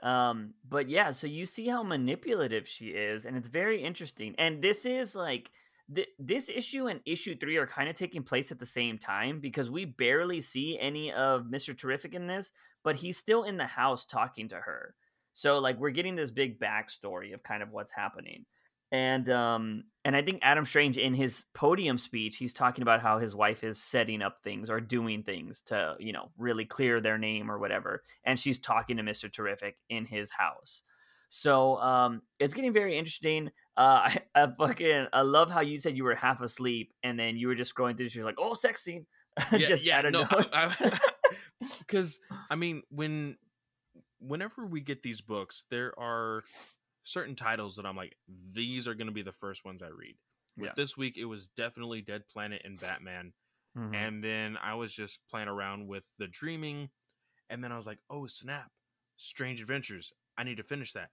A: Um, but yeah, so you see how manipulative she is, and it's very interesting. And this is like th- this issue and issue three are kind of taking place at the same time because we barely see any of Mister Terrific in this, but he's still in the house talking to her. So like we're getting this big backstory of kind of what's happening. And um and I think Adam Strange in his podium speech, he's talking about how his wife is setting up things or doing things to, you know, really clear their name or whatever. And she's talking to Mr. Terrific in his house. So um it's getting very interesting. Uh I, I fucking I love how you said you were half asleep and then you were just scrolling through, you're like, oh sex scene. just out of
B: no, because I mean, when whenever we get these books, there are certain titles that I'm like, these are going to be the first ones I read. With
A: Yeah.
B: this week, it was definitely Dead Planet and Batman,
A: Mhm.
B: and then I was just playing around with the Dreaming, and then I was like, oh snap, Strange Adventures, I need to finish that,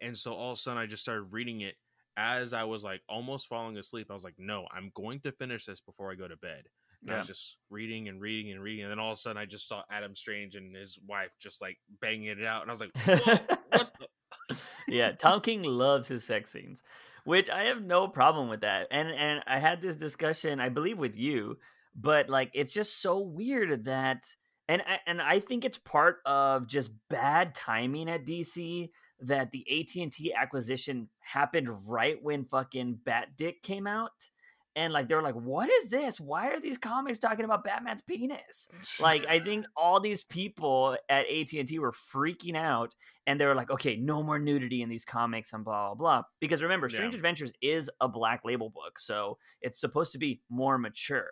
B: and so all of a sudden I just started reading it. As I was like almost falling asleep, I was like, "No, I'm going to finish this before I go to bed." And I was just reading and reading and reading, and then all of a sudden I just saw Adam Strange and his wife just like banging it out, and I was like, "Whoa, what the?"
A: yeah, Tom King loves his sex scenes, which I have no problem with that. And and I had this discussion, I believe, with you, but like it's just so weird that and I, and I think it's part of just bad timing at DC that the AT and T acquisition happened right when fucking Bat Dick came out, and like they were like, "What is this? Why are these comics talking about Batman's penis?" like I think all these people at AT and T were freaking out, and they were like, "Okay, no more nudity in these comics and blah blah blah." Because remember, Strange
B: Yeah.
A: Adventures is a Black Label book, so it's supposed to be more mature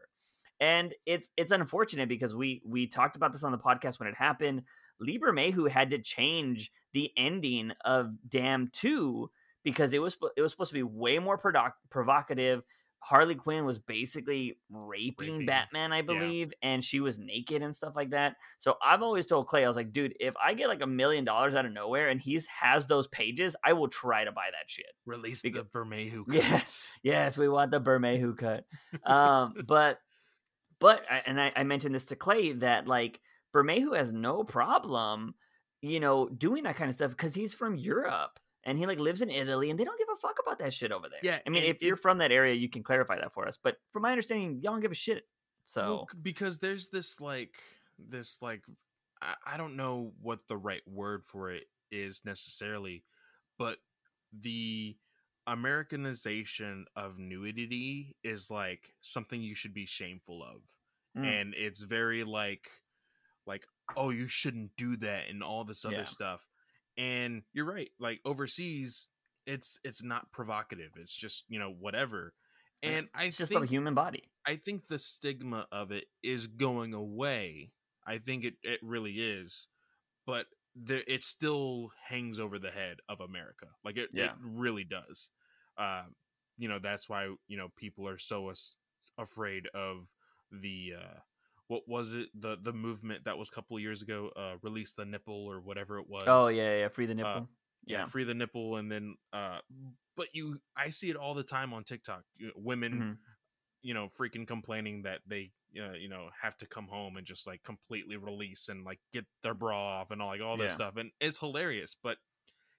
A: and it's it's unfortunate because we we talked about this on the podcast when it happened. Lee Bermejo had to change the ending of Damn Two because it was it was supposed to be way more prodoc- provocative. Harley Quinn was basically raping,
B: Raping.
A: Batman, I believe, and she was naked and stuff like that. So I've always told Clay, I was like, dude, if I get like a million dollars out of nowhere and he's has those pages, I will try to buy that shit.
B: Release
A: Because-
B: the Bermejo
A: Yeah.
B: Yes,
A: Yes, we want the Bermejo cut. Um, but but I- and I, I mentioned this to Clay that like Bermejo has no problem, you know, doing that kind of stuff because he's from Europe and he like lives in Italy and they don't give a fuck about that shit over there.
B: Yeah,
A: I mean,
B: and
A: if you're from that area, you can clarify that for us. But from my understanding, y'all don't give a shit. So
B: Well, because there's this like this like I, I don't know what the right word for it is necessarily, but the Americanization of nudity is like something you should be shameful of.
A: Mm.
B: And it's very like like oh you shouldn't do that and all this other
A: Yeah.
B: stuff. And you're right, like overseas it's it's not provocative. It's just, you know, whatever. And I
A: just
B: think
A: a human body.
B: I think the stigma of it is going away. I think it, it really is, but there it still hangs over the head of America. Like it,
A: Yeah.
B: it really does. Uh, you know that's why you know people are so as- afraid of the uh, what was it the the movement that was a couple of years ago uh, release the nipple or whatever it was.
A: Oh yeah, yeah, free the nipple.
B: yeah,
A: yeah.
B: free the nipple and then uh, but you I see it all the time on TikTok. Women
A: Mhm.
B: you know freaking complaining that they uh, you know have to come home and just like completely release and like get their bra off and all like all this
A: Yeah.
B: stuff and it's hilarious but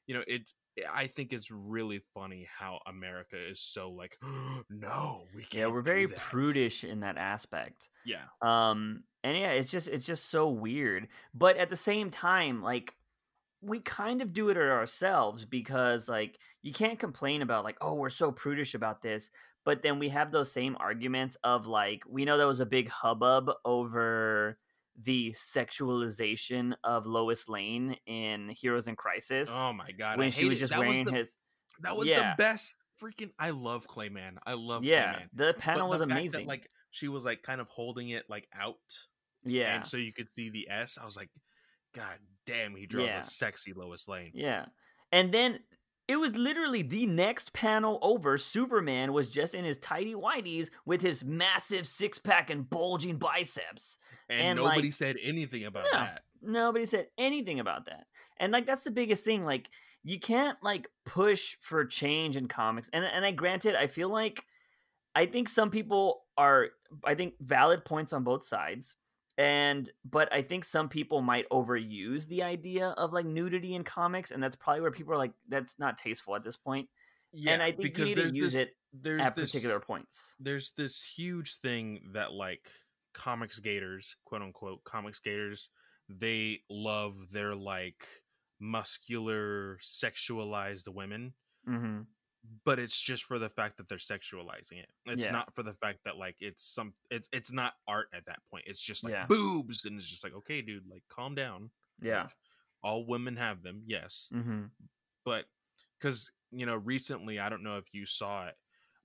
B: you know it's i think it's really funny how america is so like no we can't
A: Yeah, we're very
B: that."
A: prudish in that aspect.
B: yeah
A: um and yeah it's just it's just so weird but at the same time like we kind of do it ourselves because like you can't complain about like oh we're so prudish about this but then we have those same arguments of like we know there was a big hubbub over the sexualization of Lois Lane in Heroes in Crisis
B: oh my god
A: when she was
B: it.
A: just
B: that
A: wearing
B: was the,
A: his
B: that was
A: yeah.
B: the best freaking i love clay mann i love
A: yeah
B: clay mann
A: the panel
B: But
A: was
B: the
A: amazing
B: that, like she was like kind of holding it like out
A: yeah
B: and so you could see the s i was like god damn he draws
A: Yeah.
B: a sexy lois lane
A: Yeah. And then it was literally the next panel over. Superman was just in his tidy whities with his massive six pack and bulging biceps.
B: and,
A: And,
B: nobody
A: like-
B: said anything about
A: No.
B: that
A: Nobody said anything about that. And like that's the biggest thing. Like you can't like push for change in comics. And and I granted, I feel like I think some people are I think valid points on both sides. And but I think some people might overuse the idea of like nudity in comics, and that's probably where people are like, that's not tasteful at this point.
B: yeah
A: and I think
B: because
A: you need to use
B: this,
A: it
B: there's
A: at
B: this,
A: particular points.
B: there's this huge thing that like comicsgaters quote unquote comicsgaters they love their like muscular sexualized women
A: Mm-hmm.
B: But it's just for the fact that they're sexualizing it it's
A: Yeah.
B: not for the fact that like it's some it's it's not art at that point it's just like
A: Yeah.
B: boobs and it's just like okay dude like calm down
A: Yeah.
B: Like, all women have them yes
A: Mm-hmm.
B: but because you know recently i don't know if you saw it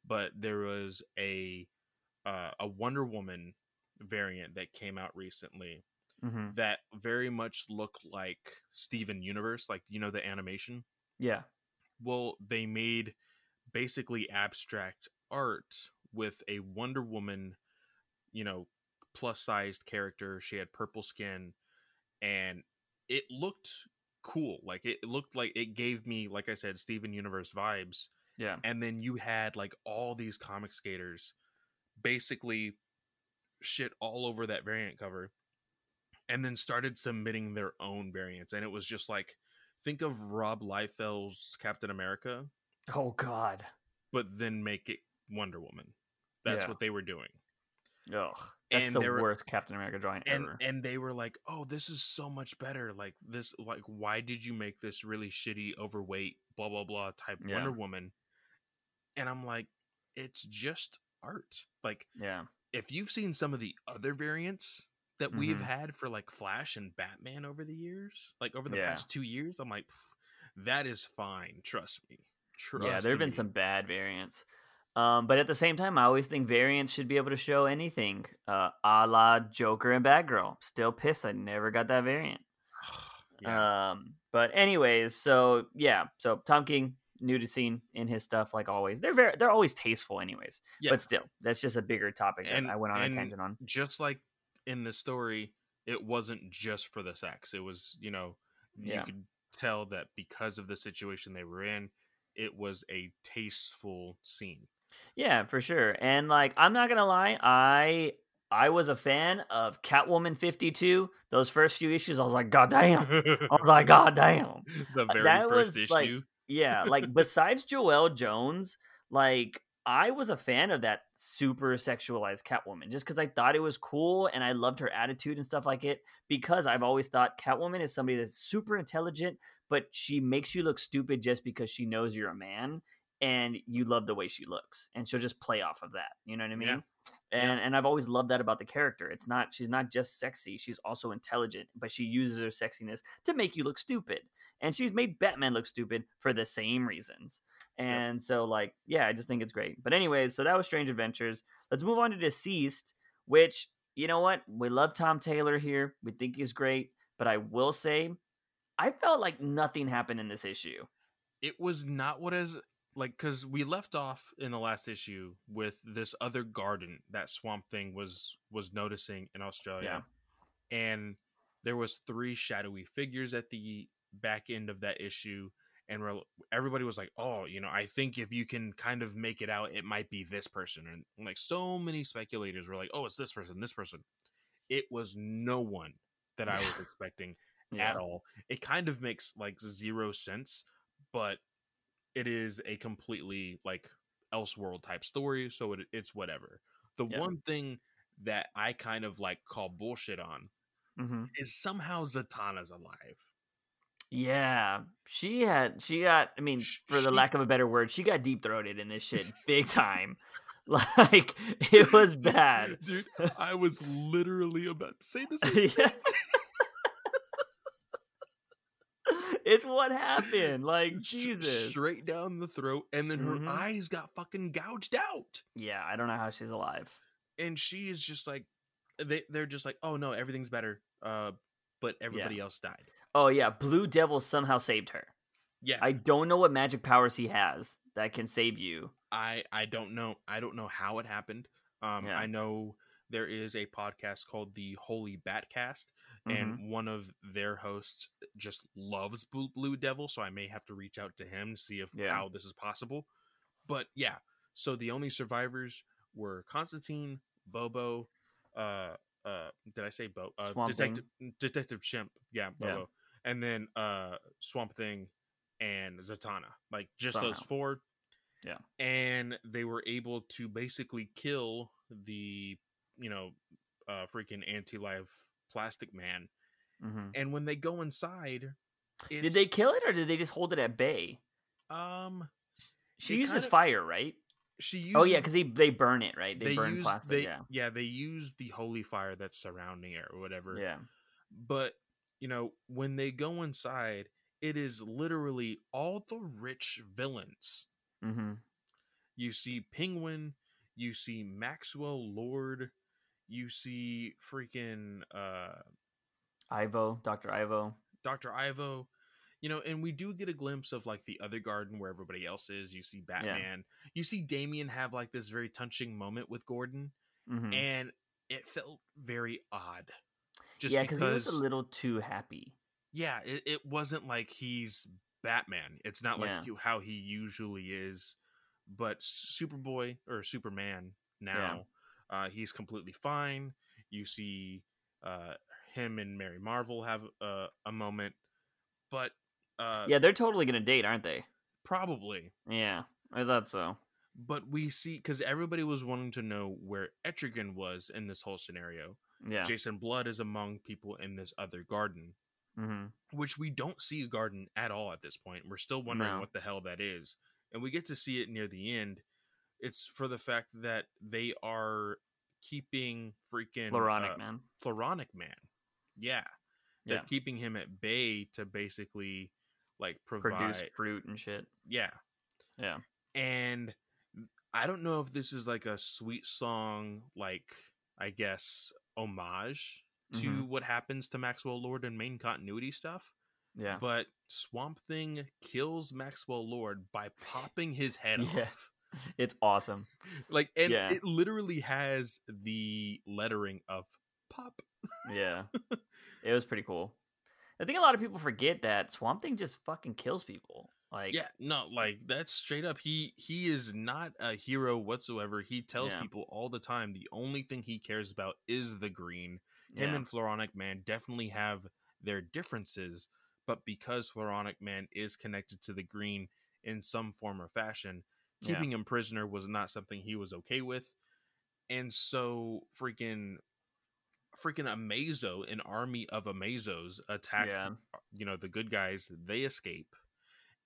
B: but there was a uh, a wonder woman variant that came out recently
A: Mm-hmm.
B: that very much looked like steven universe like you know the animation
A: Yeah.
B: well they made basically abstract art with a wonder woman you know plus sized character. She had purple skin and it looked cool. Like it looked like it gave me like i said steven universe vibes.
A: Yeah.
B: and then you had like all these comicsgaters basically shit all over that variant cover and then started submitting their own variants. And it was just like think of rob liefeld's captain america
A: Oh God.
B: but then make it wonder woman that's
A: Yeah.
B: what they were doing
A: Ugh, that's
B: And
A: the
B: were-
A: worst Captain America drawing
B: and
A: ever.
B: and they were like, "Oh, this is so much better. Like this, like why did you make this really shitty, overweight, blah blah blah type
A: Yeah.
B: Wonder Woman?" And I'm like, "It's just art. Like
A: yeah,
B: if you've seen some of the other variants that we've
A: Mhm.
B: had for like Flash and Batman over the years, like over the
A: Yeah.
B: past two years, I'm like, that is fine. Trust me. Trust
A: yeah, there have been some bad variants. Um, but at the same time, I always think variants should be able to show anything, uh, a la Joker and Batgirl. Still pissed I never got that variant.
B: yeah.
A: Um, but anyways, so yeah, so Tom King nudity scene in his stuff like always. They're very they're always tasteful anyways.
B: yeah.
A: But still, that's just a bigger topic that
B: And-
A: I went on a tangent on.
B: just like in the story, it wasn't just for the sex. It was, you know, you
A: Yeah.
B: could tell that because of the situation they were in, it was a tasteful scene.
A: Yeah, for sure. And like I'm not gonna lie, I I was a fan of Catwoman 52. Those first few issues, I was like, God damn. I was like, God damn.
B: the very
A: that
B: first
A: was, like,
B: issue.
A: Yeah, like besides Joelle Jones, like I was a fan of that super sexualized Catwoman just because I thought it was cool and I loved her attitude and stuff like it. Because I've always thought Catwoman is somebody that's super intelligent, but she makes you look stupid just because she knows you're a man and you love the way she looks, and she'll just play off of that. You know what I mean?
B: Yeah.
A: And and I've always loved that about the character. It's not she's not just sexy; she's also intelligent, but she uses her sexiness to make you look stupid and she's made Batman look stupid for the same reasons. And so, like, yeah, I just think it's great. But anyways, so that was Strange Adventures. Let's move on to DCeased, which you know what? We love Tom Taylor here. We think he's great, but I will say, I felt like nothing happened in this issue.
B: it was not what is like because we left off in the last issue with this other garden that swamp thing was was noticing in australia. And there was three shadowy figures at the back end of that issue and we're, everybody was like oh you know i think if you can kind of make it out it might be this person. And like so many speculators were like oh it's this person this person. It was no one that i was expecting
A: Yeah.
B: at all. It kind of makes like zero sense, but it is a completely like Elseworld type story, so it, it's whatever. The
A: Yeah.
B: one thing that I kind of like call bullshit on
A: hmm
B: is somehow Zatanna's alive.
A: Yeah, she had she got. I mean, for the lack of a better word, she got deep throated in this shit big time. like it was bad.
B: Dude, I was literally about to say same
A: yeah. it's what happened. Like Jesus.
B: Straight down the throat, and then her
A: Mhm.
B: eyes got fucking gouged out.
A: Yeah, I don't know how she's alive.
B: and she is just like they they're just like oh no everything's better uh but everybody else died
A: Oh yeah, Blue Devil somehow saved her.
B: yeah
A: I don't know what magic powers he has that can save you.
B: i i don't know i don't know how it happened um
A: Yeah.
B: i know there is a podcast called the holy batcast
A: Mhm.
B: and one of their hosts just loves blue, devil so i may have to reach out to him to see if
A: Yeah.
B: how this is possible but yeah so the only survivors were constantine bobo uh uh did i say bo uh
A: Swamp Thing.
B: detective detective chimp yeah
A: Yeah.
B: bobo and then uh swamp thing and zatanna like just those four
A: Yeah.
B: and they were able to basically kill the you know uh freaking anti-life plastic man
A: Mhm.
B: and when they go inside
A: Did they kill it or did they just hold it at bay?
B: um
A: She uses
B: kinda-
A: fire, right?
B: she used
A: oh yeah, because they they burn it, right? They,
B: they
A: burn
B: use
A: plastic.
B: they
A: yeah.
B: they use the holy fire that's surrounding it or whatever
A: Yeah.
B: but you know when they go inside it is literally all the rich villains
A: Mm-hmm.
B: you see penguin you see maxwell lord you see freaking uh
A: Ivo, Doctor Ivo.
B: dr ivo you know and we do get a glimpse of like the other garden where everybody else is you see batman you see damian have like this very touching moment with gordon
A: Mm-hmm.
B: and it felt very odd just
A: yeah, because he was a little too happy.
B: yeah it, it wasn't like he's batman it's not like
A: Yeah.
B: he- how he usually is but superboy or superman now uh he's completely fine you see uh him and mary marvel have uh, a moment but uh
A: yeah, they're totally gonna date, aren't they?
B: probably
A: Yeah, I thought so.
B: but we see because everybody was wanting to know where Etrigan was in this whole scenario.
A: Yeah.
B: Jason Blood is among people in this other garden,
A: hmm
B: which we don't see a garden at all at this point. We're still wondering
A: No.
B: what the hell that is, and we get to see it near the end. It's for the fact that they are keeping freaking
A: Floronic
B: uh,
A: man.
B: Floronic Man. Yeah. They're
A: Yeah.
B: keeping him at bay to basically like provide
A: Produce fruit and shit.
B: yeah.
A: Yeah.
B: And I don't know if this is like a sweet song like I guess homage to
A: Mhm.
B: what happens to Maxwell Lord in main continuity stuff,
A: Yeah.
B: but Swamp Thing kills Maxwell Lord by popping his head
A: Yeah.
B: off.
A: It's awesome.
B: Like and
A: Yeah.
B: it literally has the lettering of pop.
A: Yeah. it was pretty cool. I think a lot of people forget that Swamp Thing just fucking kills people. Like
B: yeah no like that's straight up he he is not a hero whatsoever he tells
A: Yeah.
B: people all the time the only thing he cares about is the green him
A: yeah.
B: and floronic man definitely have their differences but because floronic man is connected to the green in some form or fashion
A: Yeah.
B: keeping him prisoner was not something he was okay with and so freaking freaking amazo an army of amazos attack
A: Yeah.
B: Uh, you know the good guys they escape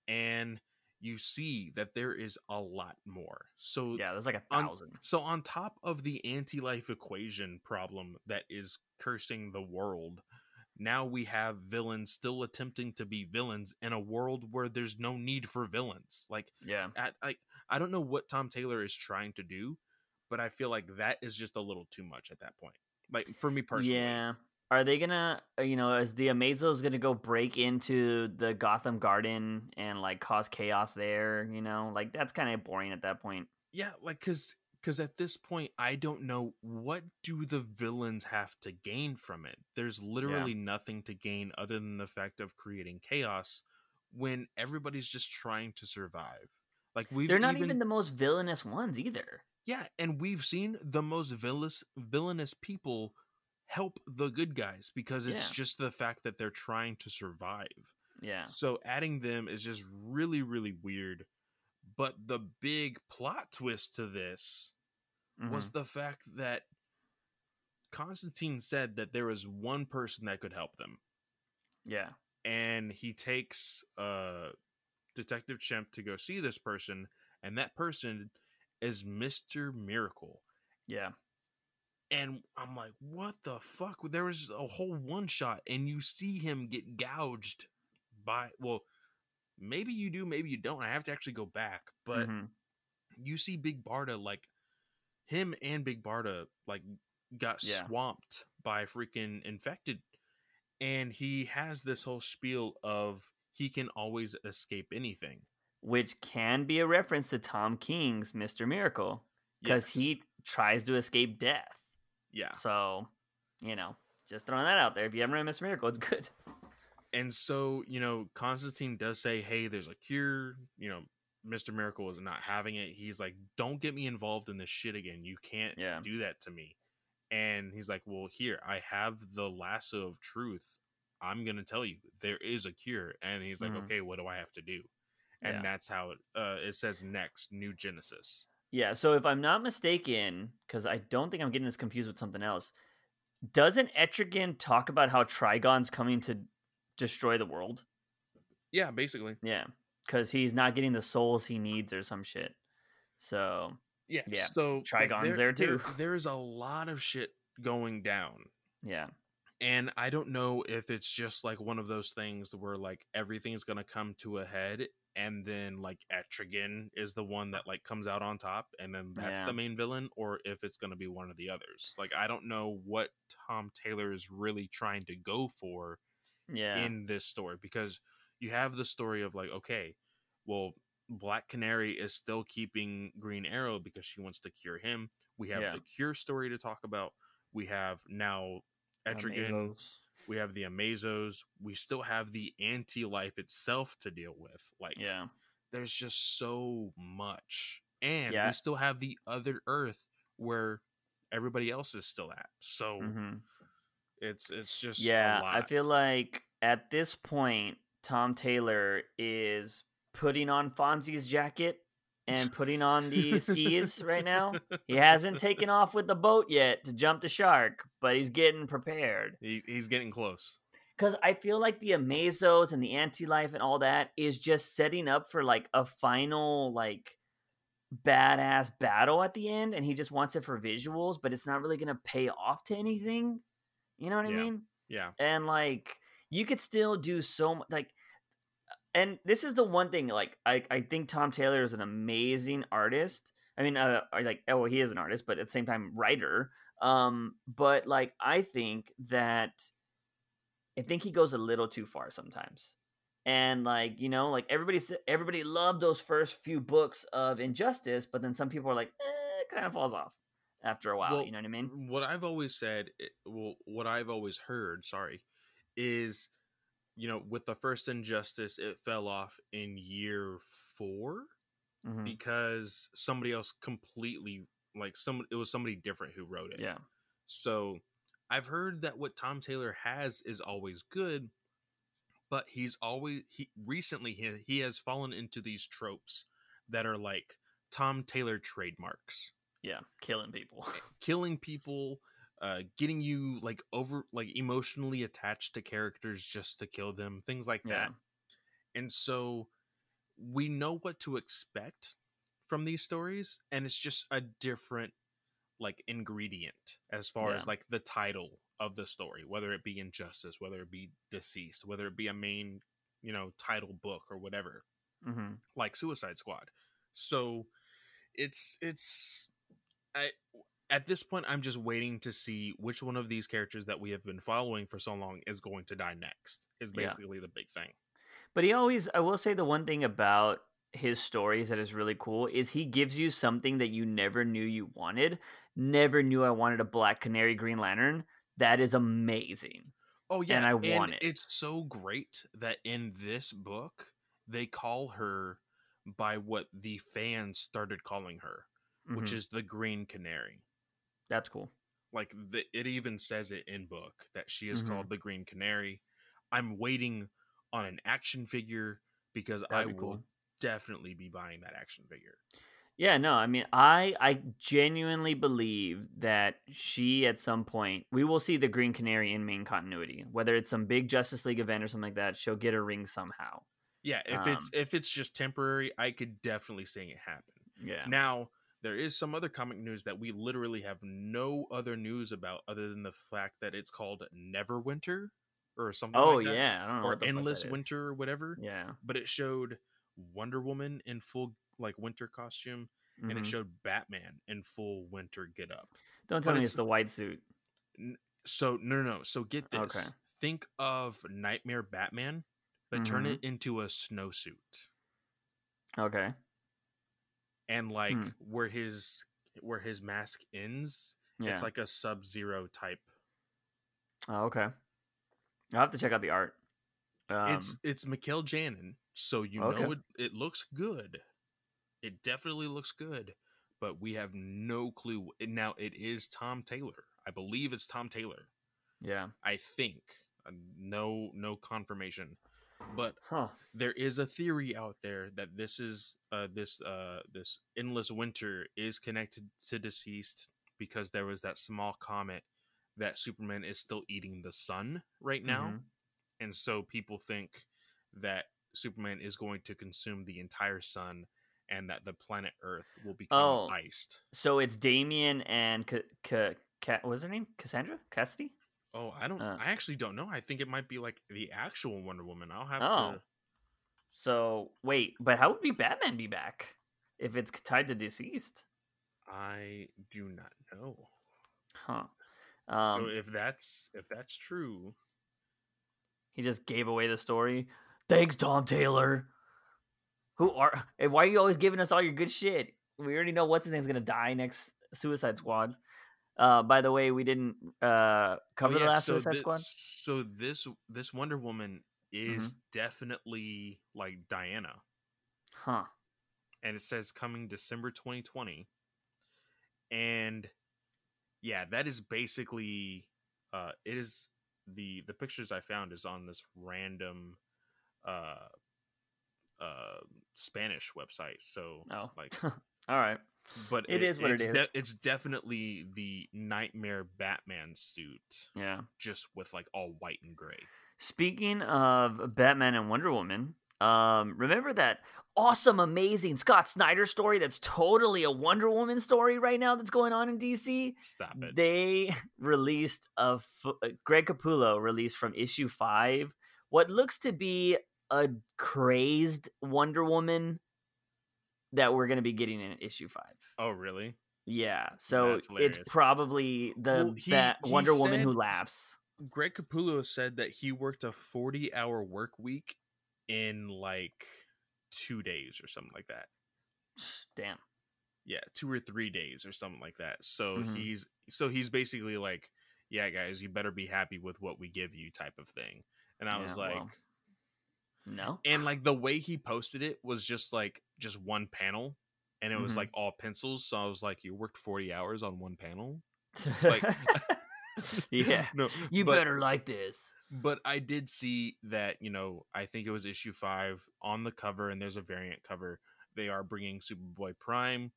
B: and you see that there is a lot more so
A: Yeah, there's like a
B: on-
A: thousand.
B: so on top of the anti-life equation problem that is cursing the world now we have villains still attempting to be villains in a world where there's no need for villains like
A: yeah.
B: at, I, I don't know what tom taylor is trying to do but i feel like that is just a little too much at that point like for me personally
A: Yeah. Are they gonna, uh, you know, is the Amazos gonna go break into the Gotham Garden and like cause chaos there? You know, like that's kind of boring at that point.
B: yeah like because because at this point i don't know what do the villains have to gain from it there's literally nothing to gain other than the fact of creating chaos when everybody's just trying to survive like we've
A: They're not even, the most villainous ones either.
B: yeah and we've seen the most villainous villainous people help the good guys because it's
A: Yeah.
B: just the fact that they're trying to survive
A: Yeah.
B: so adding them is just really, really weird. But the big plot twist to this was
A: Mm-hmm.
B: the fact that Constantine said that there was one person that could help them.
A: Yeah.
B: And he takes uh Detective Chimp to go see this person, and that person is Mr. Miracle.
A: Yeah.
B: And I'm like, what the fuck? There was a whole one shot, and you see him get gouged by. Well, maybe you do, maybe you don't. I have to actually go back, but
A: Mhm.
B: you see Big Barda like him and Big Barda like got
A: Yeah.
B: swamped by freaking infected, and he has this whole spiel of he can always escape anything.
A: which can be a reference to Tom King's Mr. Miracle because
B: Yes.
A: he tries to escape death.
B: yeah,
A: So, you know, just throwing that out there. If you haven't read Mr. Miracle, it's good.
B: and so you know constantine does say hey there's a cure you know mr miracle is not having it he's like don't get me involved in this shit again you can't
A: Yeah.
B: do that to me and he's like well here i have the lasso of truth i'm gonna tell you there is a cure and he's like
A: Mhm.
B: okay what do i have to do and
A: Yeah.
B: that's how it uh it says next new genesis
A: Yeah, so if I'm not mistaken, because I don't think I'm getting this confused with something else, doesn't Etrigan talk about how Trigon's coming to destroy the world?
B: yeah basically
A: Yeah, because he's not getting the souls he needs or some shit. So,
B: yeah
A: Yeah.
B: so
A: Trigon's there too.
B: there's a lot of shit going down
A: yeah,
B: and I don't know if it's just like one of those things where like everything's gonna come to a head, and then like Etrigan is the one that like comes out on top, and then that's
A: Yeah.
B: the main villain, or if it's gonna be one of the others. Like I don't know what Tom Taylor is really trying to go for
A: yeah,
B: in this story because you have the story of like okay, well Black Canary is still keeping Green Arrow because she wants to cure him. We have
A: Yeah.
B: the cure story to talk about. We have now Etrigan.
A: Amazos.
B: We have the Amazos. We still have the anti-life itself to deal with. Like,
A: Yeah,
B: there's just so much, and
A: Yeah.
B: we still have the other Earth where everybody else is still at. So
A: hmm
B: it's it's just a
A: yeah. I feel like at this point, Tom Taylor is putting on Fonzie's jacket and putting on the skis right now. He hasn't taken off with the boat yet to jump the shark, but he's getting prepared.
B: He, he's getting close.
A: Because I feel like the Amazos and the anti life and all that is just setting up for like a final, like, badass battle at the end. And he just wants it for visuals, but it's not really going to pay off to anything. You know what I
B: Yeah.
A: mean?
B: Yeah.
A: and like you could still do so much like and this is the one thing like i i think tom taylor is an amazing artist. I mean uh like oh he is an artist but at the same time writer. Um but like i think that i think he goes a little too far sometimes. And like you know like everybody everybody loved those first few books of injustice but then some people are like eh, it kind of falls off after a while
B: Well,
A: you know what i mean?
B: What I've always said, well, what I've always heard, sorry, is, you know, with the first injustice, it fell off in year 4
A: Mhm.
B: because somebody else completely, like, some it was somebody different who wrote it.
A: yeah
B: So I've heard that what Tom Taylor has is always good, but he's always he recently he, he has fallen into these tropes that are like Tom Taylor trademarks.
A: yeah killing people
B: Killing people, uh getting you like over like emotionally attached to characters just to kill them, things like
A: Yeah.
B: that. And so we know what to expect from these stories and it's just a different like ingredient as far
A: Yeah.
B: as like the title of the story whether it be injustice whether it be DCeased whether it be a main you know title book or whatever
A: hmm
B: like suicide squad so it's it's i at this point i'm just waiting to see which one of these characters that we have been following for so long is going to die next is
A: Yeah.
B: basically the big thing
A: But he always, I will say, the one thing about his stories that is really cool is he gives you something that you never knew you wanted. Never knew I wanted a Black Canary Green Lantern. That is amazing.
B: Oh yeah,
A: and I want it.
B: It's so great that in this book they call her by what the fans started calling her, which
A: Mhm.
B: is the Green Canary.
A: That's cool.
B: Like the, it even says it in book that she is
A: Mhm.
B: called the Green Canary. I'm waiting on an action figure because I
A: That'd be
B: will definitely be buying that action figure.
A: Yeah, no, I mean, I I genuinely believe that she at some point we will see the Green Canary in main continuity, whether it's some big Justice League event or something like that. She'll get a ring somehow.
B: Yeah, if it's
A: Um,
B: if it's just temporary, I could definitely see it happen.
A: Yeah,
B: Now, there is some other comic news that we literally have no other news about other than the fact that it's called Neverwinter or something
A: Oh
B: like that.
A: yeah, I don't know
B: Or
A: what the fuck
B: Endless. Winter or whatever.
A: Yeah,
B: But it showed Wonder Woman in full like winter costume and it
A: mhm.
B: showed Batman in full winter get up.
A: don't tell
B: but
A: me
B: it's-
A: it's the white suit.
B: So no no no. So get this.
A: Okay.
B: Think of Nightmare Batman, but turn
A: Mhm.
B: it into a snowsuit.
A: Okay,
B: And like
A: Hmm.
B: where his where his mask ends,
A: yeah.
B: it's like a sub zero type
A: oh, okay. I'll have to check out the art. Um,
B: it's it's Mikel Janín, so you
A: Okay.
B: know it, it looks good. It definitely looks good, but we have no clue. Now it is Tom Taylor. I believe it's Tom Taylor.
A: yeah,
B: I think Uh, no no confirmation, but
A: huh?
B: there is a theory out there that this is uh this uh this endless winter is connected to DCeased because there was that small comet that Superman is still eating the sun right now
A: Mhm.
B: and so people think that Superman is going to consume the entire sun and that the planet Earth will become
A: Oh.
B: iced.
A: So it's Damian and Ca- Ca- Ca- was her name? Cassandra? Cassidy?
B: Oh, I don't
A: Uh.
B: I actually don't know. I think it might be like the actual Wonder Woman. I'll have
A: Oh.
B: to
A: So wait, but how would be Batman be back if it's tied to DCeased?
B: I do not know.
A: Huh? Um,
B: so if that's if that's true,
A: he just gave away the story. Thanks, Tom Taylor. Who are? Hey, why are you always giving us all your good shit? We already know what's his name's gonna die next Suicide Squad. Uh, by the way, we didn't uh cover
B: Oh,
A: the last
B: so
A: Suicide
B: thi-
A: Squad.
B: So this this Wonder Woman is
A: Mm-hmm.
B: definitely like Diana.
A: Huh?
B: and it says coming December 2020. And yeah, that is basically uh it is the the pictures I found is on this random uh uh Spanish website. So
A: Oh,
B: like
A: all right.
B: but
A: It is what it
B: it's
A: is.
B: it's definitely the nightmare Batman suit
A: Yeah.
B: just with like all white and gray.
A: Speaking of Batman and Wonder Woman, um, remember that awesome, amazing Scott Snyder story that's totally a Wonder Woman story right now that's going on in DC?
B: Stop it.
A: They released a f- uh, Greg Capullo released from issue five what looks to be a crazed Wonder Woman that we're going to be getting in issue five.
B: oh really?
A: Yeah, so it's probably the
B: Well, he- he
A: Wonder Woman who laughs.
B: Greg Capullo said that he worked a 40 hour work week in like two days or something like that.
A: Damn.
B: Yeah, two or three days or something like that. So
A: Mhm.
B: he's so he's basically like, yeah, guys, you better be happy with what we give you, type of thing. And I was like,
A: well. No.
B: and like the way he posted it was just like just one panel, and it was
A: Mhm.
B: like all pencils. So I was like, you worked 40 hours on one panel. Like-
A: yeah.
B: no,
A: You
B: but-
A: better like this.
B: but I did see that you know I think it was issue five on the cover, and there's a variant cover. They are bringing Superboy Prime.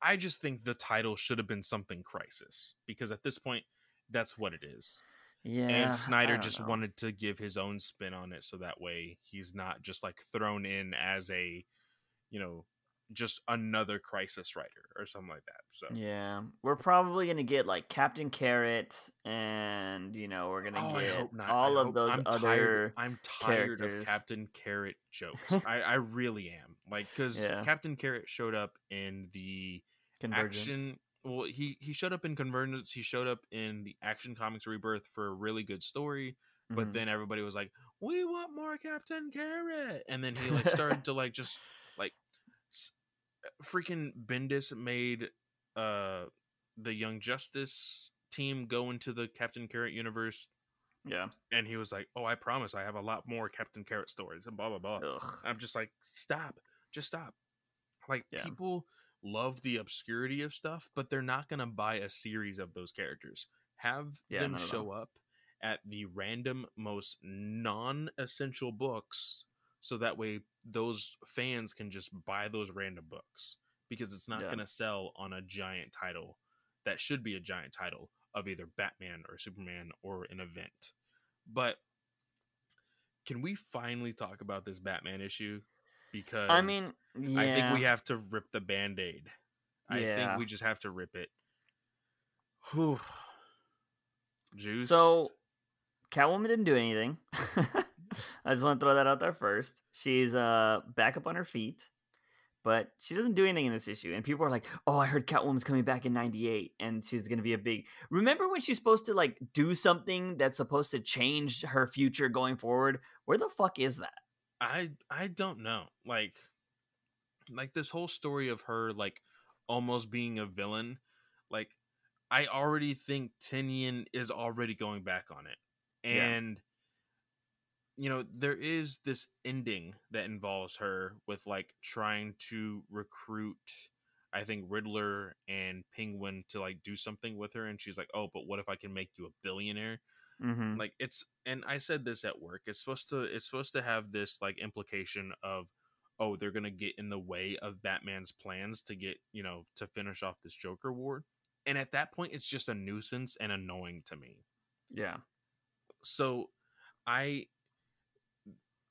B: I just think the title should have been something Crisis because at this point, that's what it is.
A: Yeah.
B: and Snyder just
A: know.
B: wanted to give his own spin on it, so that way he's not just like thrown in as a, you know, just another Crisis writer or something like that. So
A: Yeah, we're probably gonna get like Captain Carrot, and you know we're gonna
B: Oh, I
A: get all
B: I
A: of
B: hope-
A: those
B: I'm
A: other.
B: Tired, I'm tired
A: characters.
B: of Captain Carrot jokes. I, I really am. Like because
A: Yeah.
B: Captain Carrot showed up in the
A: Convergence.
B: action. Well, he he showed up in Convergence. He showed up in the Action Comics Rebirth for a really good story. But
A: Mhm.
B: then everybody was like, "We want more Captain Carrot," and then he like started to like just like s- freaking Bendis made uh the Young Justice team go into the Captain Carrot universe
A: yeah.
B: and he was like, "Oh, I promise, I have a lot more Captain Carrot stories." And blah blah blah.
A: Ugh.
B: I'm just like, stop, just stop. Like
A: Yeah.
B: people love the obscurity of stuff, but they're not gonna buy a series of those characters. Have
A: Yeah,
B: them show up at the random most non-essential books, so that way those fans can just buy those random books because it's not
A: Yeah.
B: gonna sell on a giant title that should be a giant title of either Batman or Superman or an event. But can we finally talk about this Batman issue? Because
A: I mean, yeah.
B: I think we have to rip the band-aid. I
A: Yeah.
B: think we just have to rip it. Whew. Juice.
A: So, Catwoman didn't do anything. I just want to throw that out there first. She's uh back up on her feet, but she doesn't do anything in this issue. And people are like, "Oh, I heard Catwoman's coming back in '98, and she's gonna be a big." Remember when she's supposed to like do something that's supposed to change her future going forward? Where the fuck is that?
B: I I don't know. Like like this whole story of her like almost being a villain, like I already think Tynion is already going back on it.
A: Yeah.
B: And you know, there is this ending that involves her with like trying to recruit I think Riddler and Penguin to like do something with her and she's like, "Oh, but what if I can make you a billionaire?"
A: Mm-hmm.
B: like it's and i said this at work it's supposed to it's supposed to have this like implication of oh they're gonna get in the way of batman's plans to get you know to finish off this joker war and at that point it's just a nuisance and annoying to me
A: Yeah.
B: so i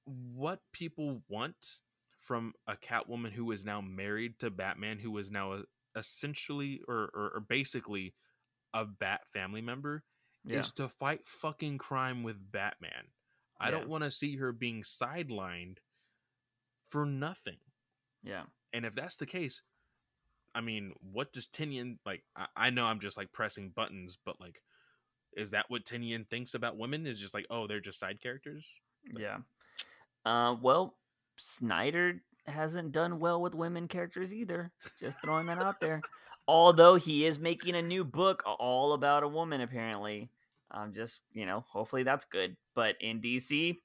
B: what people want from a catwoman who is now married to batman who is now essentially or, or, or basically a bat family member
A: Yeah.
B: is to fight fucking crime with Batman. I
A: Yeah.
B: don't want to see her being sidelined for nothing.
A: Yeah.
B: And if that's the case, I mean, what does Tynion like? I, I know I'm just like pressing buttons, but like, is that what Tynion thinks about women? Is just like, oh, they're just side characters?
A: Yeah. Uh, well, Snyder hasn't done well with women characters either. Just throwing that out there. Although he is making a new book all about a woman, apparently. I'm just, you know, hopefully that's good. But in DC,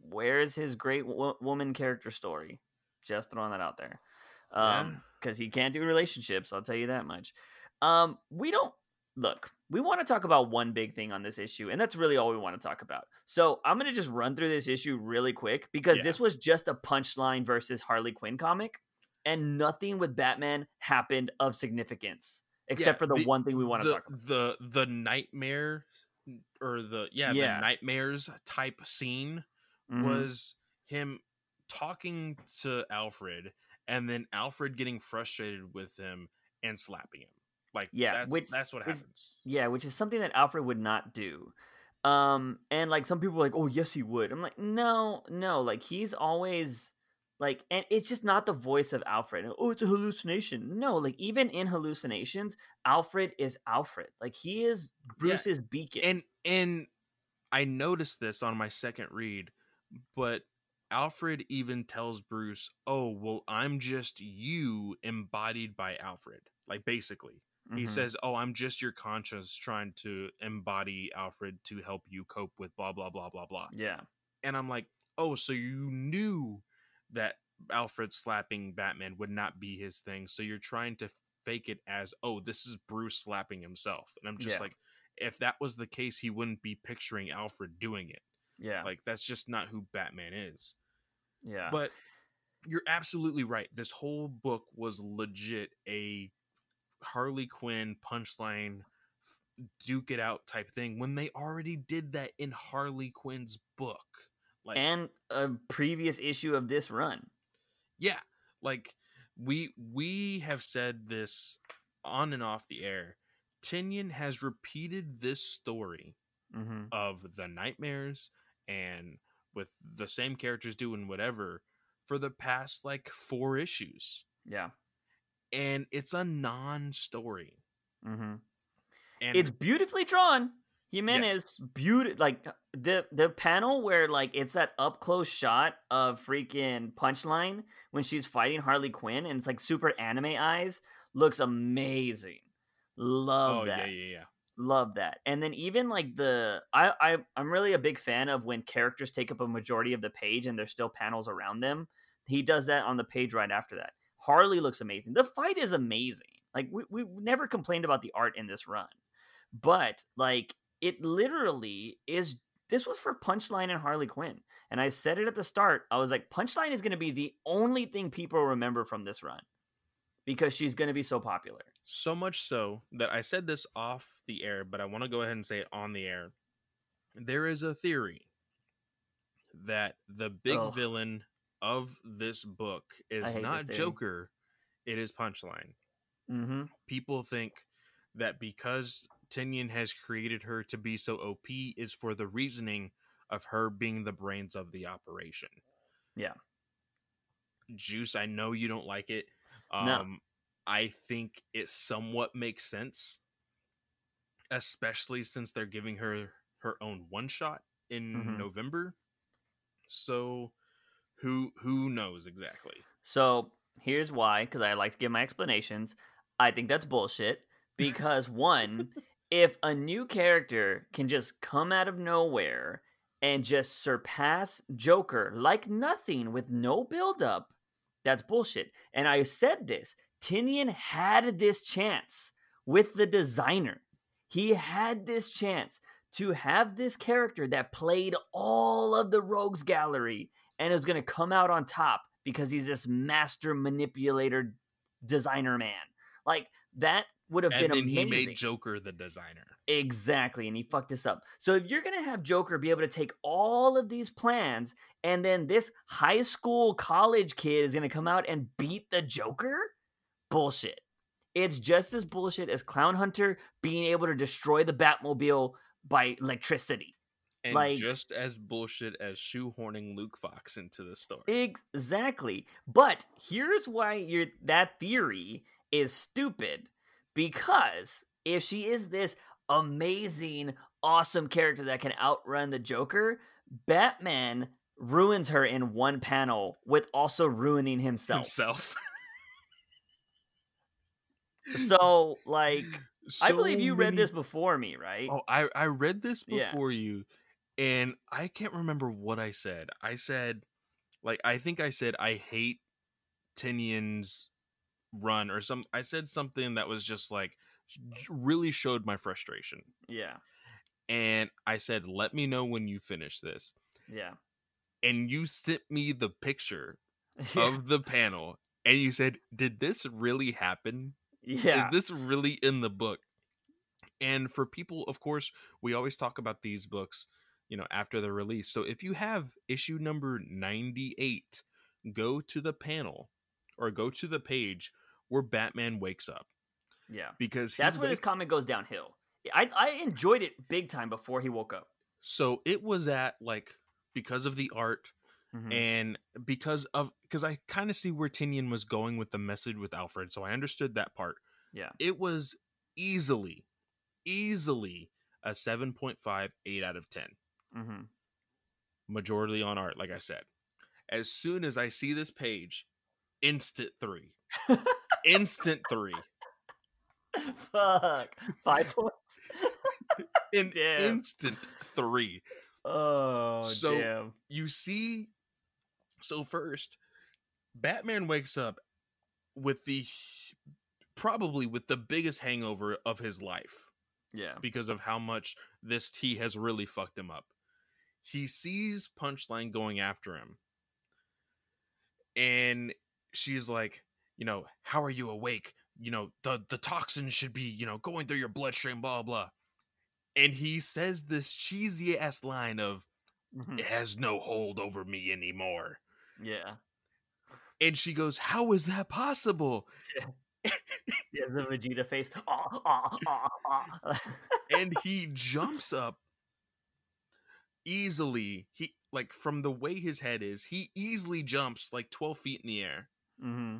A: where's his great wo- woman character story? Just throwing that out there.
B: Yeah.
A: Um, because he can't do relationships. I'll tell you that much. Um, we don't look, we want to talk about one big thing on this issue, and that's really all we want to talk about. So I'm gonna just run through this issue really quick because
B: Yeah.
A: this was just a punchline versus Harley Quinn comic, and nothing with Batman happened of significance except for the,
B: the-
A: one thing we want to
B: the
A: talk about.
B: the the nightmare or the yeah,
A: Yeah.
B: the nightmares type scene
A: Mhm.
B: was him talking to Alfred and then Alfred getting frustrated with him and slapping him. Like
A: Yeah,
B: that's,
A: which
B: that's what
A: is-
B: happens.
A: Yeah, which is something that Alfred would not do. Um, and like some people are like, oh yes, he would. I'm like, no, no, like he's always like, and it's just not the voice of Alfred. Oh, it's a hallucination. No, like even in hallucinations, Alfred is Alfred. Like he is Bruce's beacon.
B: And and I noticed this on my second read, but Alfred even tells Bruce, "Oh, well, I'm just you embodied by Alfred." Like basically, he
A: Mhm.
B: says, "Oh, I'm just your conscience trying to embody Alfred to help you cope with blah blah blah blah blah."
A: yeah,
B: And I'm like, "Oh, so you knew that Alfred slapping Batman would not be his thing, so you're trying to fake it as, "Oh, this is Bruce slapping himself." And I'm just
A: Yeah.
B: like, if that was the case, he wouldn't be picturing Alfred doing it.
A: yeah,
B: Like that's just not who Batman is.
A: yeah.
B: But you're absolutely right. This whole book was legit a Harley Quinn punchline duke it out type thing when they already did that in Harley Quinn's book. Like
A: and a previous issue of this run.
B: yeah, like we we have said this on and off the air. Tynion has repeated this story
A: Mm-hmm.
B: of the nightmares and with the same characters doing whatever for the past like four issues
A: Yeah.
B: And it's a non-story
A: Mm-hmm.
B: and
A: it's beautifully drawn. Jimenez
B: Yes.
A: beauty like the the panel where like it's that up close shot of freaking punchline when she's fighting Harley Quinn and it's like super anime eyes looks amazing. Love
B: oh
A: that.
B: yeah yeah yeah
A: Love that. And then even like the I, I I'm really a big fan of when characters take up a majority of the page and there's still panels around them. He does that on the page right after that. Harley looks amazing. The fight is amazing. Like we we never complained about the art in this run. But like it literally is this was for Punchline and Harley Quinn. And I said it at the start. I was like Punchline is going to be the only thing people remember from this run because she's going to be so popular.
B: so much so that i said this off the air but i want to go ahead and say it on the air there is a theory that the big villain of this book is not joker it is punchline
A: Mhm.
B: people think that because Tynion has created her to be so OP is for the reasoning of her being the brains of the operation.
A: Yeah.
B: Juice, I know you don't like it. Um
A: No.
B: I think it somewhat makes sense especially since they're giving her her own one shot in
A: Mhm.
B: November. So who who knows exactly?
A: So here's why, because I like to give my explanations. I think that's bullshit. Because one, if a new character can just come out of nowhere and just surpass Joker like nothing with no buildup, that's bullshit. And I said this Tynion had this chance with the designer. He had this chance to have this character that played all of the rogues gallery and is going to come out on top because he's this master manipulator designer man. Like that would have
B: And
A: been
B: then he made Joker the designer.
A: Exactly, and he fucked this up. So if you're gonna have Joker be able to take all of these plans, and then this high school college kid is gonna come out and beat the Joker, bullshit. It's just as bullshit as Clown Hunter being able to destroy the Batmobile by electricity.
B: And
A: Like-
B: just as bullshit as shoehorning Luke Fox into the story.
A: Exactly. But here's why your that theory is stupid. Because if she is this amazing, awesome character that can outrun the Joker, Batman ruins her in one panel with also ruining himself.
B: himself.
A: So, like, I believe
B: So
A: you read this before me, right?
B: Oh, I I read this
A: Yeah.
B: before you, and I can't remember what I said. I said, like, I think I said I hate Tynion's run or some. I said something that was just like really showed my frustration.
A: Yeah.
B: And I said, "Let me know when you finish this."
A: Yeah.
B: And you sent me the picture
A: Yeah.
B: of the panel, and you said, "Did this really happen?
A: yeah.
B: Is this really in the book?" And for people, of course, we always talk about these books, you know, after the release. So if you have issue number 98, go to the panel or go to the page where Batman wakes up
A: yeah.
B: because
A: That's where this
B: wakes-
A: comic goes downhill. I I enjoyed it big time before he woke up.
B: So it was at like because of the art
A: Mhm.
B: and because of because I kind of see where Tynion was going with the message with Alfred, so I understood that part.
A: Yeah.
B: It was easily, easily a 7.5, 8 out of 10.
A: Mhm.
B: Majority on art, like I said. As soon as I see this page, instant three. instant three.
A: Fuck. Five points.
B: In
A: Damn.
B: instant three.
A: Oh
B: So-
A: damn.
B: you see so first batman wakes up with the probably with the biggest hangover of his life
A: Yeah.
B: because of how much this tea has really fucked him up he sees punchline going after him and she's like you know how are you awake you know the the toxin should be you know going through your bloodstream blah blah and he says this cheesy ass line of
A: Mhm.
B: it has no hold over me anymore.
A: Yeah.
B: And she goes, How is that possible?
A: Yeah, the Vegeta face. Ah, ah, ah, ah.
B: And he jumps up easily. He, like, from the way his head is, he easily jumps like 12 feet in the air
A: mm-hmm.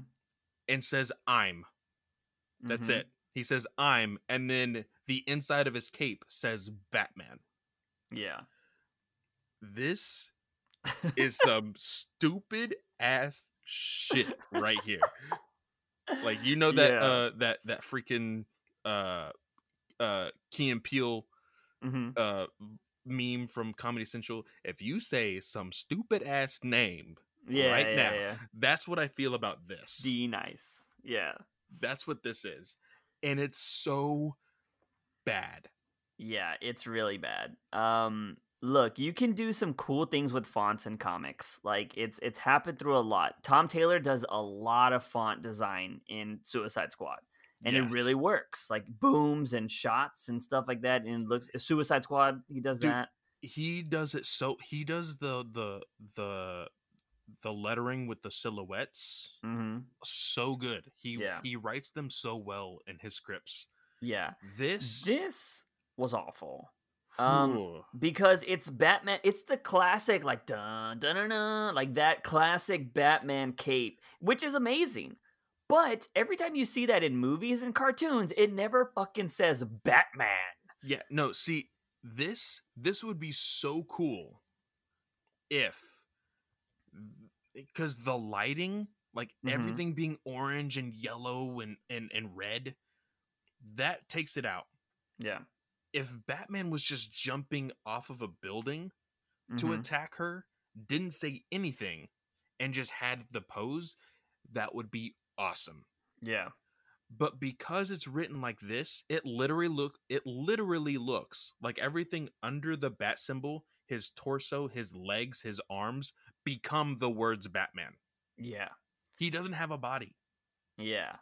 B: and says, I'm. That's
A: Mhm.
B: it. He says, I'm. And then the inside of his cape says, Batman.
A: Yeah.
B: This is some stupid ass shit right here. Like you know that
A: Yeah.
B: uh that that freaking uh uh Key and Peele
A: hmm
B: uh meme from Comedy Central. If you say some stupid ass name,
A: Yeah.
B: Right
A: yeah,
B: now.
A: Yeah.
B: that's what I feel about this.
A: D nice. Yeah.
B: That's what this is. And it's so bad.
A: Yeah, it's really bad. Um look, you can do some cool things with fonts and comics. Like it's it's happened through a lot. Tom Taylor does a lot of font design in Suicide Squad. And it really works. Like booms and shots and stuff like that. And it looks Suicide Squad, he does
B: Dude,
A: that.
B: he does it so he does the the the the lettering with the silhouettes
A: hmm
B: so good. He
A: Yeah.
B: he writes them so well in his scripts.
A: Yeah.
B: This
A: This was awful. Um
B: Ooh.
A: because it's Batman. It's the classic, like dun dun dun, dun like that classic Batman cape, which is amazing. But every time you see that in movies and cartoons, it never fucking says Batman.
B: Yeah, no, see, this this would be so cool if because the lighting, like
A: Mhm.
B: everything being orange and yellow and, and and red, that takes it out.
A: Yeah.
B: If Batman was just jumping off of a building to
A: Mhm.
B: attack her, didn't say anything, and just had the pose, that would be awesome.
A: Yeah.
B: but because it's written like this it literally look it literally looks like everything under the bat symbol his torso his legs his arms become the words batman
A: Yeah.
B: he doesn't have a body
A: Yeah.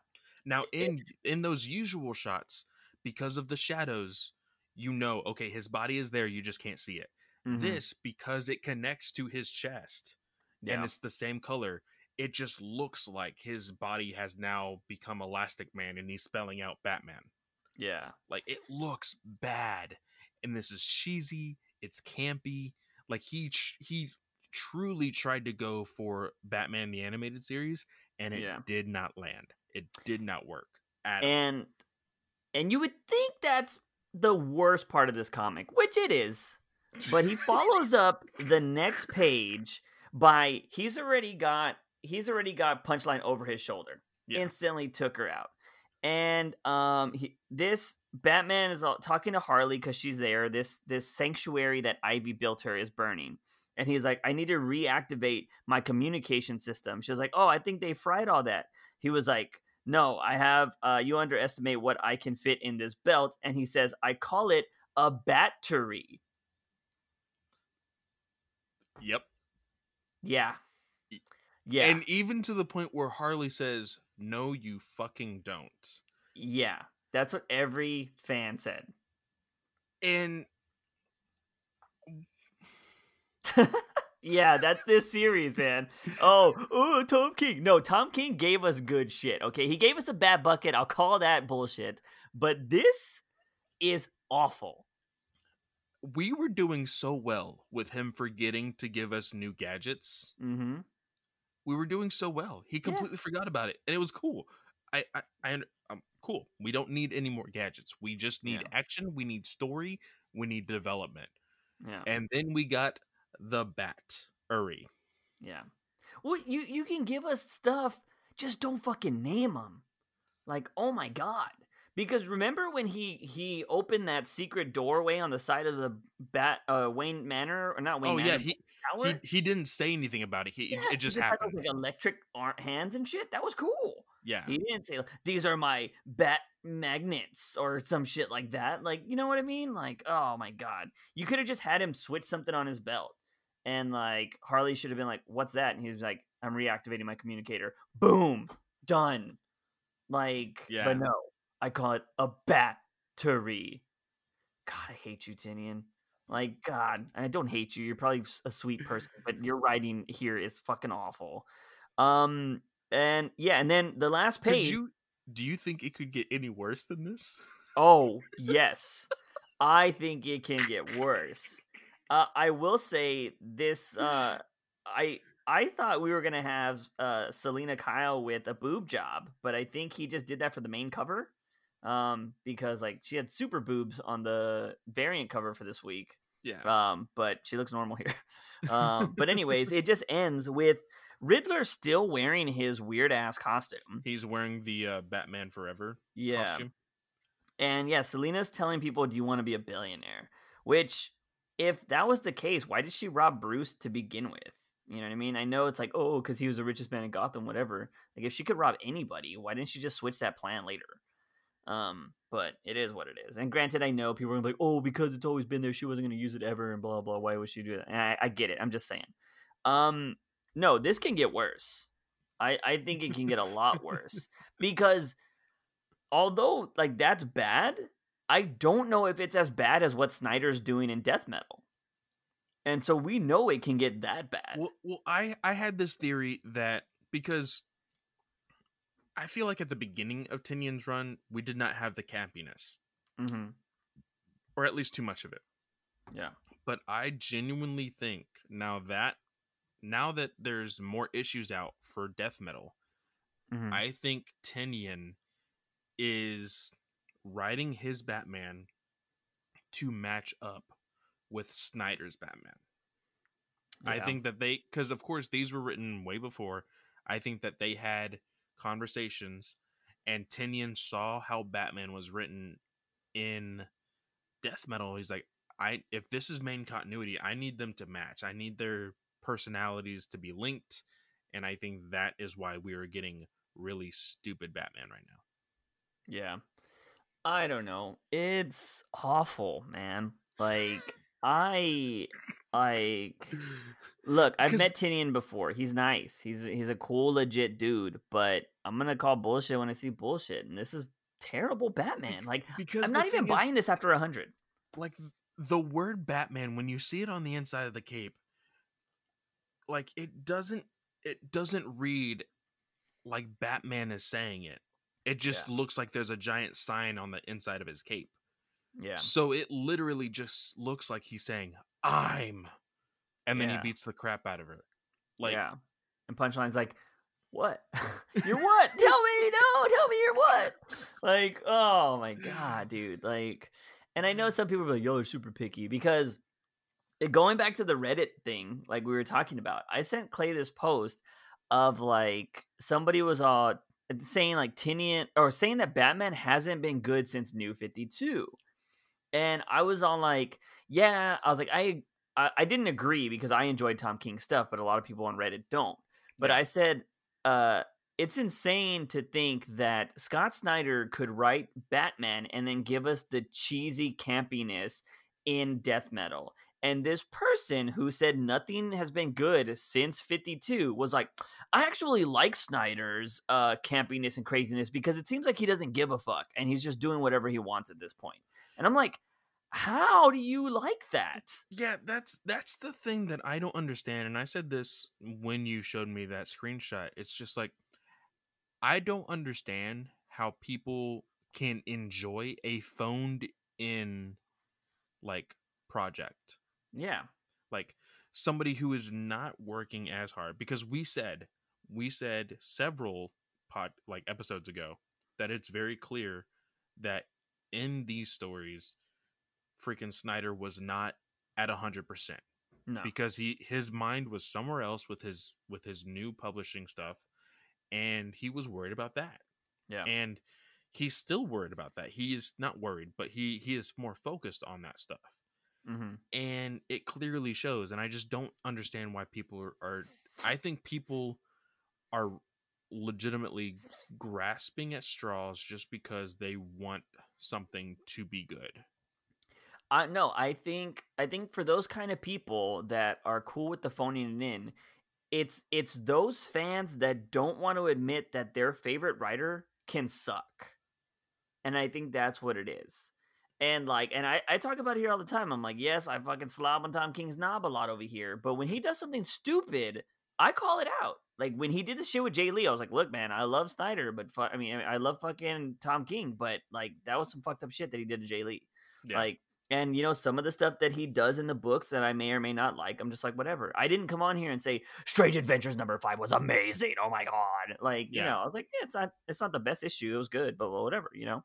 B: now in in those usual shots because of the shadows you know okay his body is there you just can't see it
A: Mhm.
B: this because it connects to his chest
A: Yeah.
B: and it's the same color it just looks like his body has now become elastic man and he's spelling out batman
A: yeah.
B: Like it looks bad, and this is cheesy. It's campy. Like he he truly tried to go for Batman the animated series, and it
A: Yeah.
B: did not land. It did not work at all.
A: And and you would think that's the worst part of this comic, which it is. But he follows up the next page by he's already got he's already got punchline over his shoulder.
B: Yeah.
A: Instantly took her out. And um he, this Batman is all, talking to Harley cuz she's there. This this sanctuary that Ivy built her is burning. And he's like, I need to reactivate my communication system. She was like, Oh, I think they fried all that. He was like, no, I have. Uh, you underestimate what I can fit in this belt, and he says, I call it a battery.
B: Yep.
A: Yeah, yeah,
B: And even to the point where Harley says, "No, you fucking don't."
A: yeah. That's what every fan said.
B: And
A: yeah, that's this series, man. Oh, oh, Tom King. No, Tom King gave us good shit. Okay, he gave us a bad bucket. I'll call that bullshit. But this is awful.
B: we were doing so well with him forgetting to give us new gadgets.
A: Mm-hmm.
B: We were doing so well. He completely forgot about it, and it was cool. I, I, I under- um, cool. We don't need any more gadgets. We just need
A: Yeah.
B: action. We need story. We need development.
A: Yeah,
B: And then we got the bat. Uri.
A: yeah. Well, you you can give us stuff, just don't fucking name them. Like, oh my god. Because remember when he he opened that secret doorway on the side of the bat uh, Wayne Manor or not Wayne
B: Oh
A: Manor
B: yeah, he? He he didn't say anything about it. He it-
A: Yeah,
B: it just
A: those,
B: happened.
A: like electric hands and shit. That was cool.
B: Yeah.
A: He didn't say these are my bat magnets or some shit like that. Like, you know what I mean? Like, oh my god, you could have just had him switch something on his belt, and like Harley should have been like, "What's that?" And he was like, "I'm reactivating my communicator." Boom, done. Like,
B: Yeah.
A: but no, I call it a battery. God, I hate you, Tynion. Like, God, I don't hate you. You're probably a sweet person, but your writing here is fucking awful. Um, and yeah, and then the last page.
B: you do you think it could get any worse than this?
A: Oh, yes. I think it can get worse. Uh, I will say this uh, I I thought we were going to have uh, Selina Kyle with a boob job, but I think he just did that for the main cover. Um, because like she had super boobs on the variant cover for this week.
B: Yeah.
A: Um, but she looks normal here. Um, but anyways, it just ends with Riddler still wearing his weird ass costume.
B: He's wearing the uh, Batman Forever
A: Yeah.
B: costume.
A: And yeah, Selina's telling people, "Do you want to be a billionaire?" Which, if that was the case, why did she rob Bruce to begin with? You know what I mean? I know it's like, oh, because he was the richest man in Gotham, whatever. Like, if she could rob anybody, why didn't she just switch that plan later? Um, but it is what it is. And granted, I know people are gonna be like, oh, because it's always been there, she wasn't gonna use it ever, and blah blah. Why would she do that? And I, I get it. I'm just saying. Um, no, this can get worse. I I think it can get a lot worse because although like that's bad, I don't know if it's as bad as what Snyder's doing in Death Metal. And so we know it can get that bad.
B: Well, well, I I had this theory that because I feel like at the beginning of Tynion's run, we did not have the campiness,
A: hmm
B: or at least too much of it.
A: Yeah.
B: But I genuinely think now that now that there's more issues out for death metal,
A: Mhm.
B: I think Tynion is writing his Batman to match up with Snyder's Batman. I think that they, because of course these were written way before. I think that they had conversations, and Tynion saw how Batman was written in Death Metal. He's like, I if this is main continuity, I need them to match. I need their personalities to be linked, and I think that is why we are getting really stupid Batman right now.
A: Yeah. I don't know. It's awful, man. Like I like look, I've met Tynion before. He's nice. He's he's a cool legit dude, but I'm going to call bullshit when I see bullshit and this is terrible Batman. Like
B: because
A: I'm not even
B: thing is-
A: buying this after a 100.
B: like the word Batman when you see it on the inside of the cape, like it doesn't it doesn't read like Batman is saying it. It just looks like there's a giant sign on the inside of his cape.
A: Yeah.
B: So it literally just looks like he's saying "I'm," and then he beats the crap out of her. Like
A: yeah. And Punchline's like, "What? you're what? tell me, no, tell me you're what?" Like, oh my god, dude. Like, and I know some people are like, "Yo, they're super picky," because going back to the Reddit thing, like we were talking about, I sent Clay this post of like somebody was uh saying like Tynion or saying that Batman hasn't been good since New Fifty Two, and I was on like, yeah, I was like, I I, I didn't agree because I enjoyed Tom King's stuff, but a lot of people on Reddit don't. But
B: Yeah.
A: I said, uh, it's insane to think that Scott Snyder could write Batman and then give us the cheesy campiness in death metal. And this person who said nothing has been good since 52 was like, I actually like Snyder's uh, campiness and craziness because it seems like he doesn't give a fuck and he's just doing whatever he wants at this point. And I'm like, how do you like that?
B: Yeah, that's that's the thing that I don't understand. And I said this when you showed me that screenshot. It's just like I don't understand how people can enjoy a phoned in like project.
A: Yeah.
B: Like somebody who is not working as hard because we said we said several pod like episodes ago that it's very clear that in these stories freaking Snyder was not at a hundred percent.
A: No.
B: Because he his mind was somewhere else with his with his new publishing stuff and he was worried about that.
A: Yeah.
B: And he's still worried about that. He is not worried, but he he is more focused on that stuff.
A: hmm
B: And it clearly shows and I just don't understand why people are, are I think people are legitimately grasping at straws just because they want something to be good.
A: Uh, no, I think I think for those kind of people that are cool with the phoning it in, it's it's those fans that don't want to admit that their favorite writer can suck, and I think that's what it is. And like, and I, I talk about it here all the time. I'm like, yes, I fucking slob on Tom King's knob a lot over here, but when he does something stupid, I call it out. Like when he did the shit with Jae Lee, I was like, look, man, I love Snyder, but fu- I mean, I love fucking Tom King, but like that was some fucked up shit that he did to Jae Lee. Like, and you know, some of the stuff that he does in the books that I may or may not like, I'm just like, whatever. I didn't come on here and say Strange Adventures number five was amazing. Oh my god! Like, you know, I was like, yeah, it's not, it's not the best issue. It was good, but well, whatever, you know.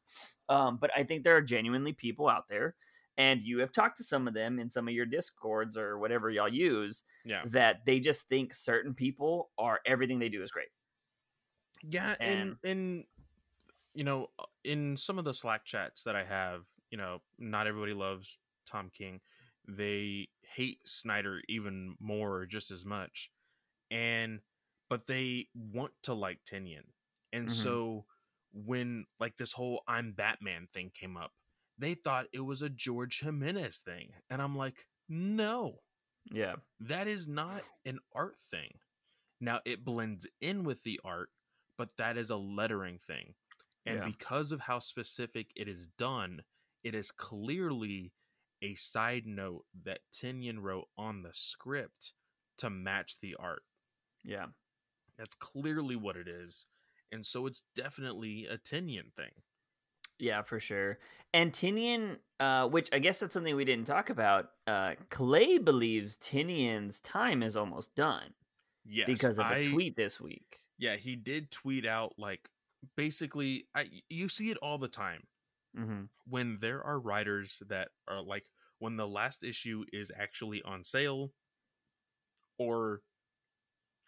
A: Um, but I think there are genuinely people out there, and you have talked to some of them in some of your discords or whatever y'all use
B: yeah.
A: that they just think certain people are everything they do is great.
B: Yeah, and and you know, in some of the Slack chats that I have, you know, not everybody loves Tom King. They hate Snyder even more or just as much. And but they want to like Tynion. And
A: Mhm.
B: so when like this whole I'm Batman thing came up, they thought it was a George Jimenez thing. And I'm like, "No.
A: Yeah,
B: That is not an art thing. Now it blends in with the art, but that is a lettering thing. And
A: Yeah.
B: because of how specific it is done, it is clearly a side note that Tynion wrote on the script to match the art.
A: yeah.
B: That's clearly what it is. And so it's definitely a Tynion thing.
A: Yeah, for sure. And Tynion, uh, which I guess that's something we didn't talk about. Uh, Clay believes Tynion's time is almost done
B: Yes.
A: because of a
B: I-
A: tweet this week.
B: Yeah, he did tweet out like basically I you see it all the time.
A: Hmm
B: when there are writers that are like when the last issue is actually on sale or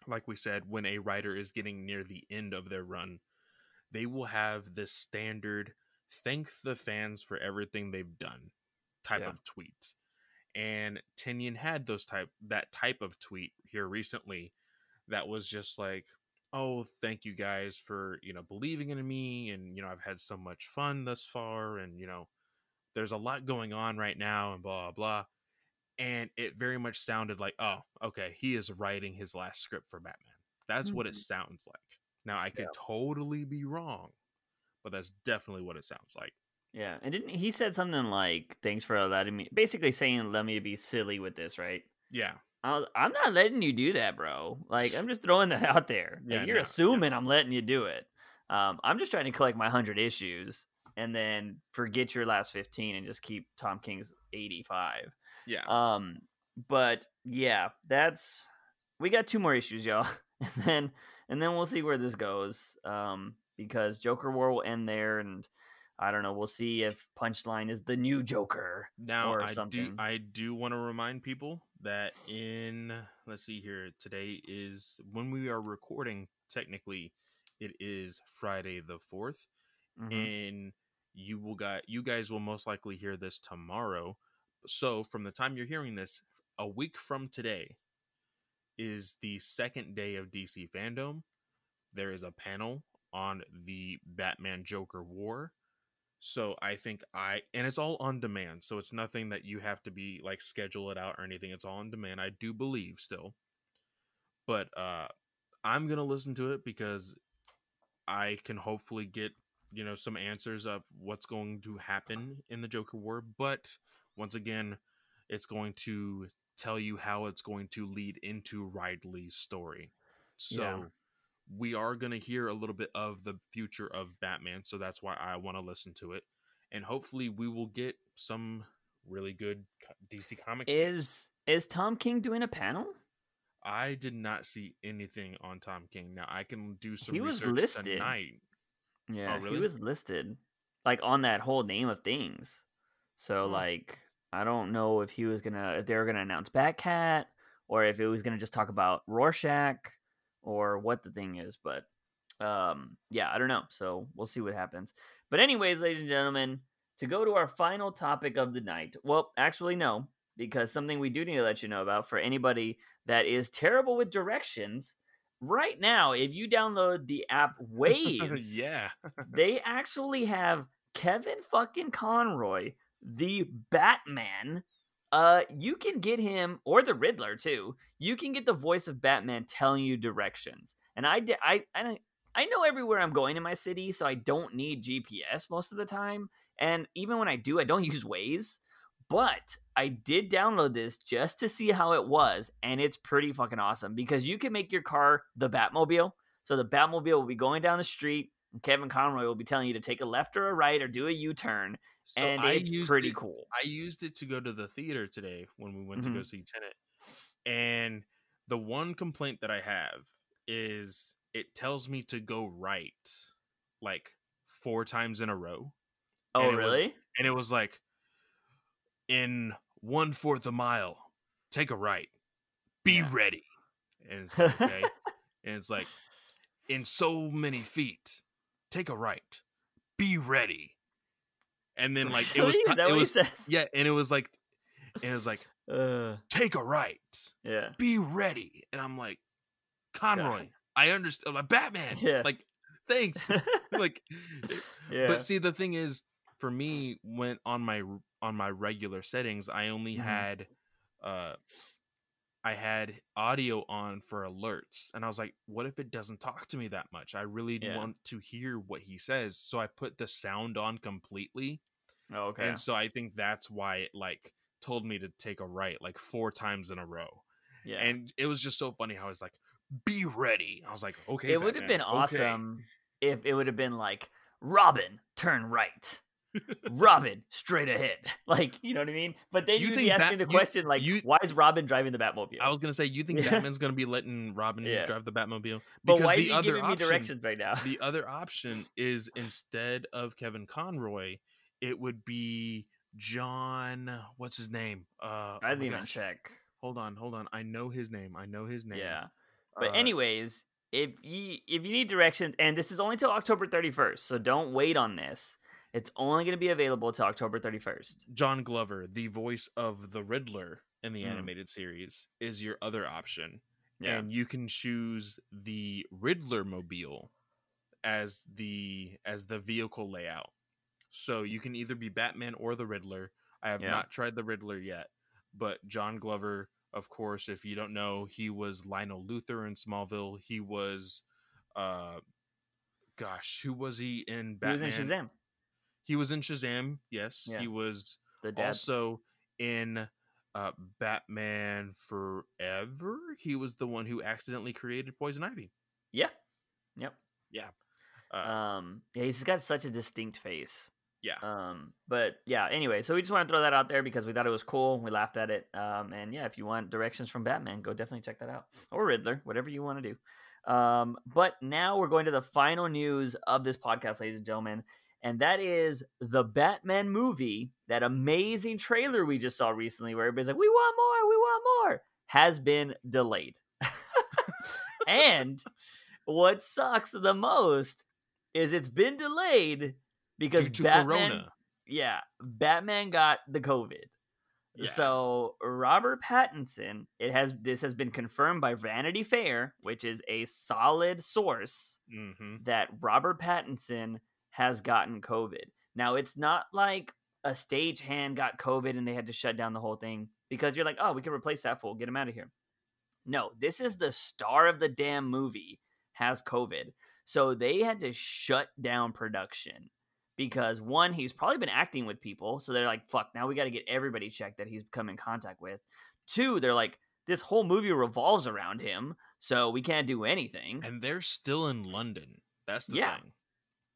B: like we said when a writer is getting near the end of their run they will have this standard thank the fans for everything they've done type
A: Yeah.
B: of tweet and Tynion had those type that type of tweet here recently that was just like oh thank you guys for you know believing in me and you know i've had so much fun thus far and you know there's a lot going on right now and blah blah blah and it very much sounded like oh okay he is writing his last script for batman that's what it
A: Mhm.
B: sounds like now i could
A: Yeah.
B: totally be wrong but that's definitely what it sounds like
A: Yeah, and didn't he said something like "Thanks for letting me," basically saying "Let me be silly with this," right?
B: yeah
A: I was, I'm not letting you do that, bro. Like, I'm just throwing that out there. Like,
B: Yeah,
A: you're
B: no,
A: assuming I'm letting you do it. Um, I'm just trying to collect my hundred issues and then forget your last 15 and just keep Tom King's 85.
B: yeah
A: Um, but yeah, that's we got two more issues, y'all, and then and then we'll see where this goes. Um, because Joker War will end there, and I don't know. We'll see if Punchline is the new Joker.
B: Now
A: or
B: I do
A: something.
B: I do want to remind people that in let's see here today is when we are recording technically it is Friday the 4th
A: Mhm.
B: and you will got you guys will most likely hear this tomorrow. So from the time you're hearing this a week from today is the second day of DC fandom. there is a panel on the Batman Joker War. So I think I and it's all on demand. So it's nothing that you have to be like schedule it out or anything. It's all on demand. I do believe still. But uh I'm going to listen to it because I can hopefully get, you know, some answers of what's going to happen in the Joker War, but once again, it's going to tell you how it's going to lead into Ridley's story. So
A: Yeah.
B: We are going to hear a little bit of the future of Batman, so that's why I want to listen to it. And hopefully we will get some really good DC Comics.
A: Is is Tom King doing a panel?
B: I did not see anything on Tom King. Now I can do some
A: He was listed.
B: tonight.
A: Yeah,
B: Oh, really?
A: he was listed like on that whole name of things. So
B: Hmm.
A: like I don't know if he was gonna if they were gonna announce Batcat or if it was gonna just talk about Rorschach or what the thing is, but um yeah, I don't know. So we'll see what happens. But anyways, ladies and gentlemen, to go to our final topic of the night. Well, actually no, because something we do need to let you know about for anybody that is terrible with directions. Right now, if you download the app Waze,
B: yeah.
A: they actually have Kevin fucking Conroy, the Batman. Uh, you can get him or the Riddler too. You can get the voice of Batman telling you directions. And I did. I I I know everywhere I'm going in my city, so I don't need GPS most of the time. And even when I do, I don't use Waze. But I did download this just to see how it was, and it's pretty fucking awesome because you can make your car the Batmobile. So the Batmobile will be going down the street, and Kevin Conroy will be telling you to take a left or a right or do a U turn,
B: So
A: and
B: I
A: it's
B: used
A: pretty
B: it-
A: cool.
B: I used it to go to the theater today when we went to go
A: Mhm.
B: see Tenet. And the one complaint that I have is it tells me to go right like four times in a row.
A: Oh,
B: and it was-
A: really?
B: And it was like in one fourth a mile, take a right. Be
A: Yeah.
B: ready. And it's like, okay. and it's like in so many feet, take a right. Be ready. And then like it was
A: Really?
B: ti-
A: Is that
B: it was
A: says?
B: yeah, and it was like, and it was like,
A: Uh,
B: take a right,
A: yeah.
B: be ready, and I'm like, Conroy, I understand, like Batman,
A: Yeah.
B: like, thanks, like,
A: yeah.
B: but see, the thing is, for me, when on my on my regular settings, I only
A: Mhm.
B: had, uh, I had audio on for alerts, and I was like, what if it doesn't talk to me that much? I really
A: Yeah.
B: want to hear what he says, so I put the sound on completely.
A: Oh, okay.
B: And so I think that's why it like told me to take a right like four times in a row.
A: yeah.
B: And it was just so funny how it's like, be ready. I was like, okay.
A: it would have been
B: Batman, okay."
A: awesome if it would have been like Robin, turn right. Robin, straight ahead. Like, you know what I mean? But then
B: You
A: you'd be asking
B: Bat-
A: the
B: you-
A: question, like,
B: you-
A: why is Robin driving the Batmobile?
B: I was gonna say, you think
A: Yeah.
B: Batman's gonna be letting Robin
A: Yeah.
B: drive the Batmobile?
A: but why
B: the
A: is he
B: other
A: giving me directions right now?
B: The other option is instead of Kevin Conroy, it would be John. What's his name? Uh, oh
A: I
B: my
A: didn't even
B: gosh.
A: check.
B: Hold on, hold on. I know his name. I know his name.
A: Yeah. But
B: Uh,
A: anyways, if you if you need directions, and this is only till October 31st, so don't wait on this. It's only going to be available till October 31st.
B: John Glover, the voice of the Riddler in the
A: Mm.
B: animated series, is your other option.
A: Yeah.
B: And you can choose the Riddler mobile as the as the vehicle layout. So you can either be Batman or the Riddler. I have
A: Yeah.
B: not tried the Riddler yet, but John Glover, of course, if you don't know, he was Lionel Luthor in Smallville. He was uh gosh, who was he in Batman?
A: He was in Shazam,
B: He was in Shazam, yes.
A: Yeah.
B: He was
A: the dad.
B: also in uh, Batman Forever. He was the one who accidentally created Poison Ivy.
A: yeah. Yep.
B: Yeah. Uh,
A: Um, yeah, he's got such a distinct face.
B: Yeah.
A: Um, but yeah, anyway, so we just want to throw that out there because we thought it was cool. We laughed at it. Um, and yeah, if you want directions from Batman, go definitely check that out. Or Riddler, whatever you want to do. Um, but now we're going to the final news of this podcast, ladies and gentlemen. And that is the Batman movie, that amazing trailer we just saw recently where everybody's like, we want more, we want more, has been delayed. and what sucks the most is it's been delayed because Batman,
B: Corona.
A: yeah, Batman got the COVID.
B: Yeah.
A: So Robert Pattinson, it has this has been confirmed by Vanity Fair, which is a solid source
B: hmm
A: that Robert Pattinson has gotten COVID. Now it's not like a stagehand got COVID and they had to shut down the whole thing because you're like, oh, we can replace that fool, get him out of here. No, this is the star of the damn movie has COVID. So they had to shut down production because one, he's probably been acting with people. So they're like, fuck, now we got to get everybody checked that he's come in contact with. Two, they're like, this whole movie revolves around him. So we can't do anything.
B: And they're still in London. That's the
A: Yeah.
B: thing.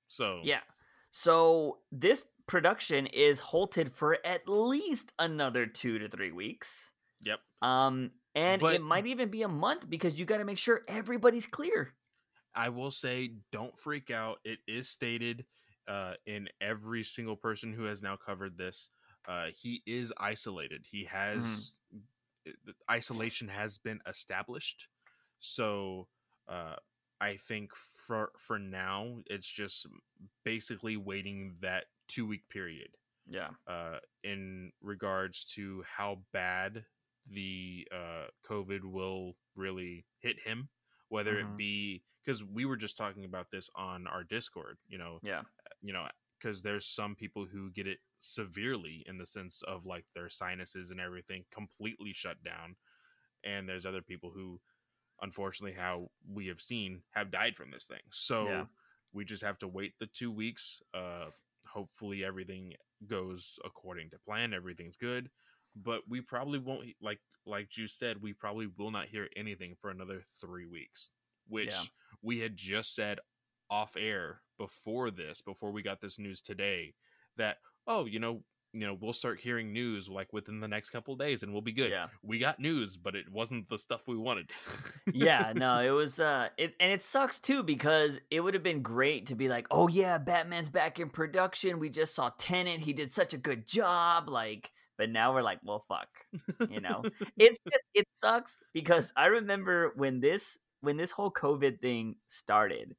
B: So
A: Yeah. So this production is halted for at least another two to three weeks.
B: Yep.
A: Um, and
B: But-
A: it might even be a month because you got to make sure everybody's clear.
B: I will say, don't freak out. It is stated uh, in every single person who has now covered this. Uh, he is isolated. He has it- the isolation has been established. So uh, I think for for now, it's just basically waiting that two week period
A: Yeah.
B: uh, in regards to how bad the uh, COVID will really hit him, whether it be because we were just talking about this on our Discord, you know,
A: Yeah.
B: You know, because there's some people who get it severely in the sense of like their sinuses and everything completely shut down, and there's other people who, unfortunately, how we have seen, have died from this thing. So
A: Yeah.
B: we just have to wait the two weeks. Uh, hopefully, everything goes according to plan. Everything's good, but we probably won't like like you said. We probably will not hear anything for another three weeks, which
A: Yeah.
B: we had just said off air before this, before we got this news today, that oh, you know, you know, we'll start hearing news like within the next couple days, and we'll be good.
A: Yeah.
B: We got news, but it wasn't the stuff we wanted.
A: yeah, no, it was uh it and it sucks too because it would have been great to be like, "Oh yeah, Batman's back in production. We just saw Tenet. He did such a good job." Like, but now we're like, "Well, fuck." You know. it's just, it sucks because I remember when this when this whole COVID thing started,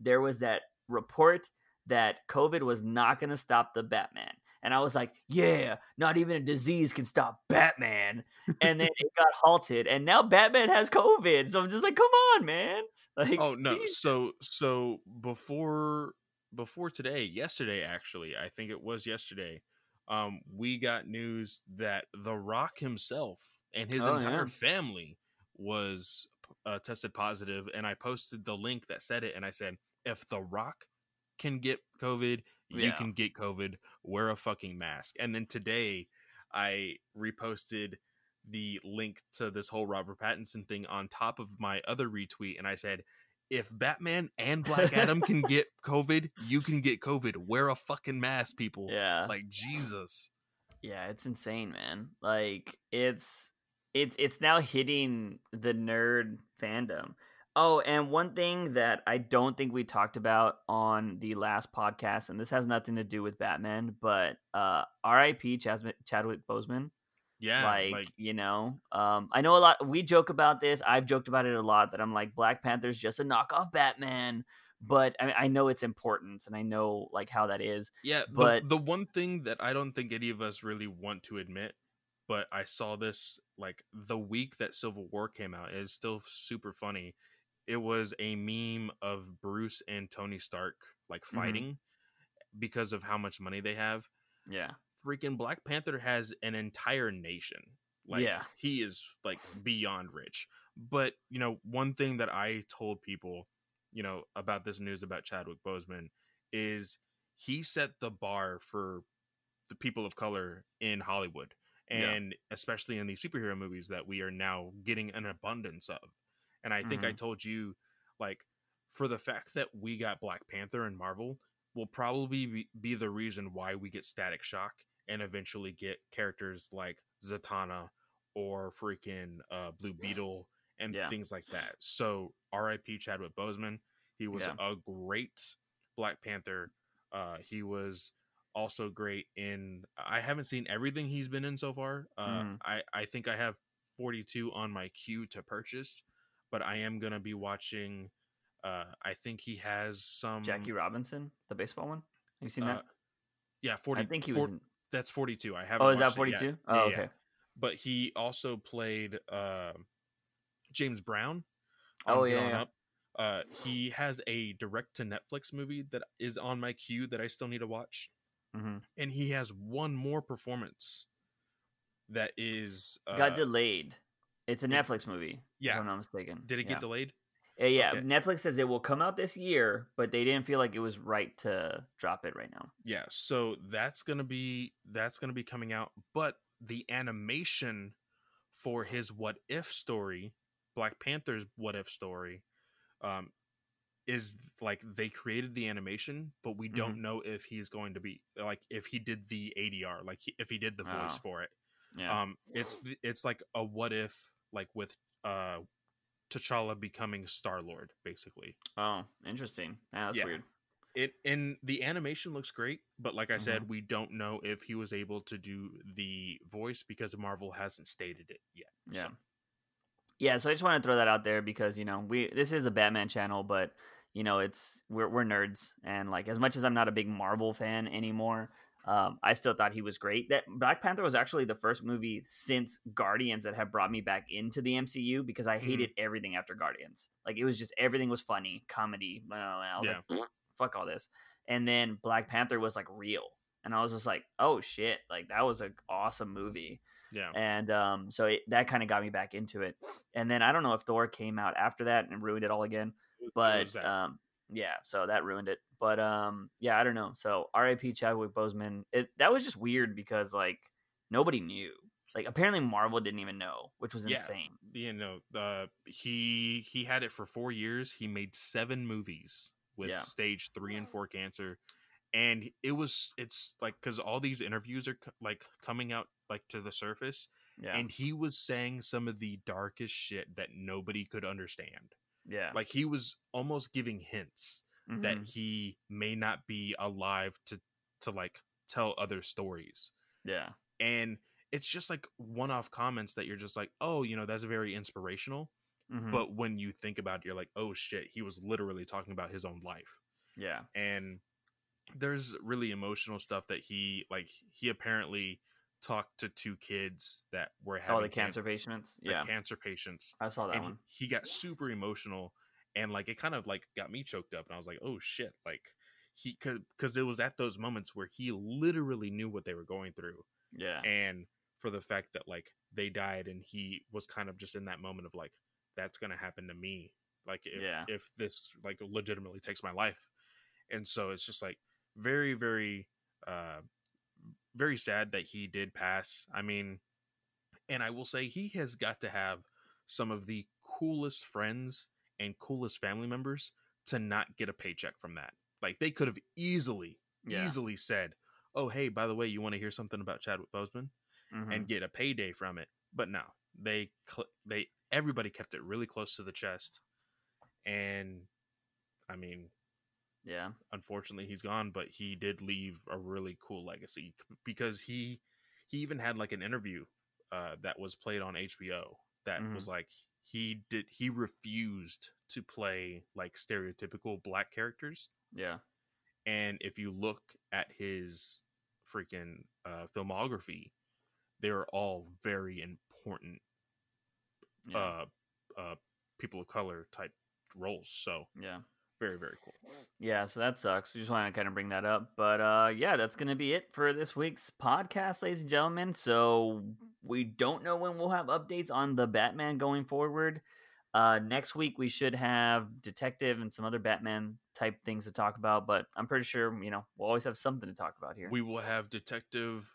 A: there was that report that COVID was not going to stop the Batman. And I was like, yeah, not even a disease can stop Batman. And then it got halted, and now Batman has COVID. So I'm just like, come on, man. Like,
B: oh no
A: geez.
B: so so before before today yesterday actually i think it was yesterday um we got news that the rock himself and his
A: Oh,
B: entire
A: yeah.
B: family was uh, tested positive and i posted the link that said it and i said if the rock can get covid you can get covid wear a fucking mask and then today i reposted the link to this whole robert pattinson thing on top of my other retweet and i said if Batman and Black Adam can get COVID, you can get COVID. Wear a fucking mask, people.
A: yeah,
B: Like Jesus.
A: yeah, it's insane, man. Like, it's it's it's now hitting the nerd fandom. Oh, and one thing that I don't think we talked about on the last podcast, and this has nothing to do with Batman, but uh, R.I.P. Chadwick, Chadwick Boseman.
B: Yeah.
A: like,
B: Like,
A: you know um i know a lot we joke about this i've joked about it a lot that i'm like black panther's just a knockoff batman but i, mean, I know its importance and i know like how that is
B: yeah,
A: but-
B: the, the one thing that I don't think any of us really want to admit, but I saw this like the week that Civil War came out is still super funny. It was a meme of Bruce and Tony Stark like
A: Mhm.
B: fighting because of how much money they have.
A: yeah
B: freaking Black Panther has an entire nation. Like
A: Yeah.
B: he is like beyond rich. But, you know, one thing that I told people, you know, about this news about Chadwick Boseman is he set the bar for the people of color in Hollywood
A: Yeah.
B: and especially in these superhero movies that we are now getting an abundance of. And I think I
A: Mhm.
B: told you like for the fact that we got Black Panther and Marvel will probably be, be the reason why we get Static Shock and eventually get characters like Zatanna or freaking uh, Blue Beetle and
A: Yeah.
B: things like that. So R.I.P. Chadwick Boseman. He was
A: Yeah.
B: a great Black Panther. Uh, he was also great in. I haven't seen everything he's been in so far. Uh,
A: Mhm.
B: I I think I have 42 on my queue to purchase, but I am gonna be watching. Uh, I think he has some
A: jackie robinson the baseball one have you seen
B: uh,
A: that
B: yeah, 40.
A: i think he
B: four-
A: was in,
B: That's 42. I haven't.
A: Oh, is that
B: watched it yet.
A: 42? Oh,
B: Yeah,
A: okay.
B: yeah. But he also played uh, James Brown.
A: Oh, yeah.
B: Uh, he has a direct to Netflix movie that is on my queue that I still need to watch,
A: hmm
B: and he has one more performance that is uh,
A: Got delayed. It's a Netflix movie. If
B: Yeah.
A: I'm not mistaken.
B: Did it
A: yeah.
B: get delayed?
A: Uh, yeah,
B: Okay.
A: Netflix says it will come out this year, but they didn't feel like it was right to drop it right now.
B: Yeah, so that's gonna be that's gonna be coming out, but the animation for his what if story, Black Panther's what if story, um, is like they created the animation, but we don't know if he's going to be like if he did the ADR, like he, if he did the voice
A: Oh.
B: for it.
A: Yeah.
B: Um, it's it's like a what if, like with uh, T'Challa becoming Star Lord, basically.
A: oh, interesting. Yeah, that's
B: yeah.
A: weird.
B: it and the animation looks great but like i
A: Mm-hmm.
B: said we don't know if he was able to do the voice because marvel hasn't stated it yet
A: Yeah.
B: So,
A: Yeah, so I just want to throw that out there because, you know, we this is a Batman channel, but you know, it's we're we're nerds and like as much as I'm not a big Marvel fan anymore, um, I still thought he was great. That Black Panther was actually the first movie since Guardians that have brought me back into the MCU because I hated everything after Guardians. Like it was just everything was funny, comedy. blah, blah, blah. I was
B: Yeah.
A: like, fuck all this. And then Black Panther was like real. And I was just like, oh shit, like that was an awesome movie
B: yeah
A: and um, so it, that kind of got me back into it. And then I don't know if Thor came out after that and ruined it all again, but um, yeah, so that ruined it. But um, yeah, I don't know. So R.I.P. Chadwick Boseman. It that was just weird because like nobody knew. Like apparently Marvel didn't even know, which was
B: Yeah.
A: insane.
B: you know uh he he had it for four years he made seven movies with
A: Yeah.
B: stage three and four cancer and it was it's like because all these interviews are co- like coming out like to the surface
A: Yeah,
B: and he was saying some of the darkest shit that nobody could understand
A: yeah,
B: like he was almost giving hints that
A: Mhm.
B: he may not be alive to to like tell other stories
A: yeah,
B: and it's just like one-off comments that you're just like oh you know that's very inspirational
A: Mhm.
B: but when you think about it you're like oh shit he was literally talking about his own life
A: yeah,
B: and there's really emotional stuff that he like he apparently talked to two kids that were having
A: all the
B: can-
A: cancer patients. Yeah,
B: cancer patients
A: I saw that
B: and
A: one.
B: he got super emotional and like it kind of like got me choked up and i was like oh shit like he because it was at those moments where he literally knew what they were going through
A: Yeah,
B: and for the fact that like they died and he was kind of just in that moment of like that's gonna happen to me like if
A: Yeah.
B: if this like legitimately takes my life. And so it's just like very very uh very sad that he did pass. I mean and i will say he has got to have some of the coolest friends and coolest family members to not get a paycheck from that like they could have easily
A: Yeah.
B: easily said oh hey by the way you want to hear something about chadwick boseman
A: Mhm.
B: and get a payday from it. But no, they they everybody kept it really close to the chest, and I mean,
A: yeah,
B: unfortunately, he's gone. But he did leave a really cool legacy because he he even had like an interview uh, that was played on HBO that
A: Mhm.
B: was like he did he refused to play like stereotypical black characters
A: yeah,
B: and if you look at his freaking uh, filmography, they're all very important
A: yeah,
B: uh, uh, people of color type roles. So
A: yeah.
B: Very very cool.
A: Yeah, so that sucks. We just want to kind of bring that up. But uh yeah, that's going to be it for this week's podcast, ladies and gentlemen. So we don't know when we'll have updates on the Batman going forward. Uh next week we should have detective and some other Batman type things to talk about, but I'm pretty sure, you know, we'll always have something to talk about here.
B: We will have Detective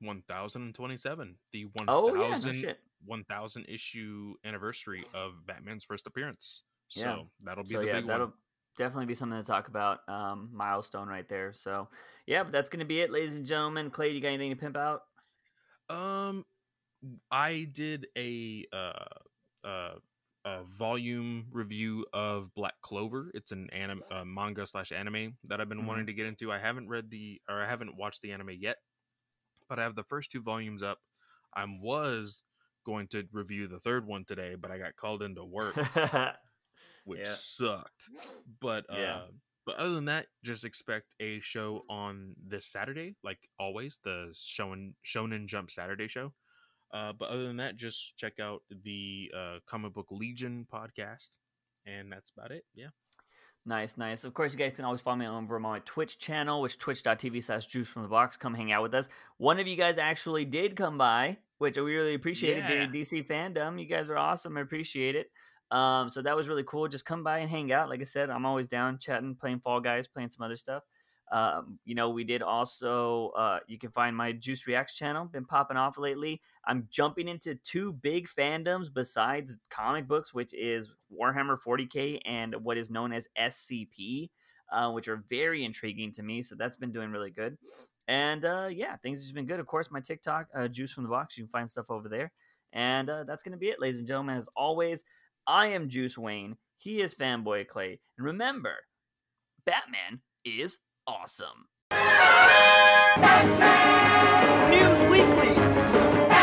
B: 1027, the 1000
A: oh yeah, no shit.
B: 1000 issue anniversary of Batman's first appearance. So
A: Yeah.
B: that'll be
A: So
B: the
A: yeah,
B: big
A: that'll
B: one.
A: Definitely be something to talk about. Um milestone right there. So yeah, but that's going to be it, ladies and gentlemen. Clay, you got anything to pimp out?
B: Um, I did a uh, uh, a volume review of Black Clover. It's an anime uh, manga slash anime that I've been
A: Mhm.
B: wanting to get into. I haven't read the or I haven't watched the anime yet, but I have the first two volumes up. I was going to review the third one today, but I got called into work, which
A: Yeah.
B: sucked. But uh, But other than that, just expect a show on this Saturday, like always, the Shonen Shonen Jump Saturday show. Uh, but other than that, just check out the uh, Comic Book Legion podcast, and that's about it. Yeah.
A: Nice, nice. Of course, you guys can always follow me over on my Twitch channel, which is twitch.tv slash juice from the box. Come hang out with us. One of you guys actually did come by, which we really appreciated yeah. DC fandom. You guys are awesome. I appreciate it. Um, so that was really cool. Just come by and hang out. Like I said, I'm always down chatting, playing Fall Guys, playing some other stuff. Um, you know, we did also, uh, you can find my Juice Reacts channel, been popping off lately. I'm jumping into two big fandoms besides comic books, which is Warhammer 40k and what is known as SCP, uh, which are very intriguing to me. So that's been doing really good. And uh, yeah, things have just been good. Of course, my TikTok, uh, Juice from the Box, you can find stuff over there. And uh, that's going to be it, ladies and gentlemen. As always, I am Juice Wayne. He is Fanboy Clay. And remember, Batman is awesome. Batman! News Weekly!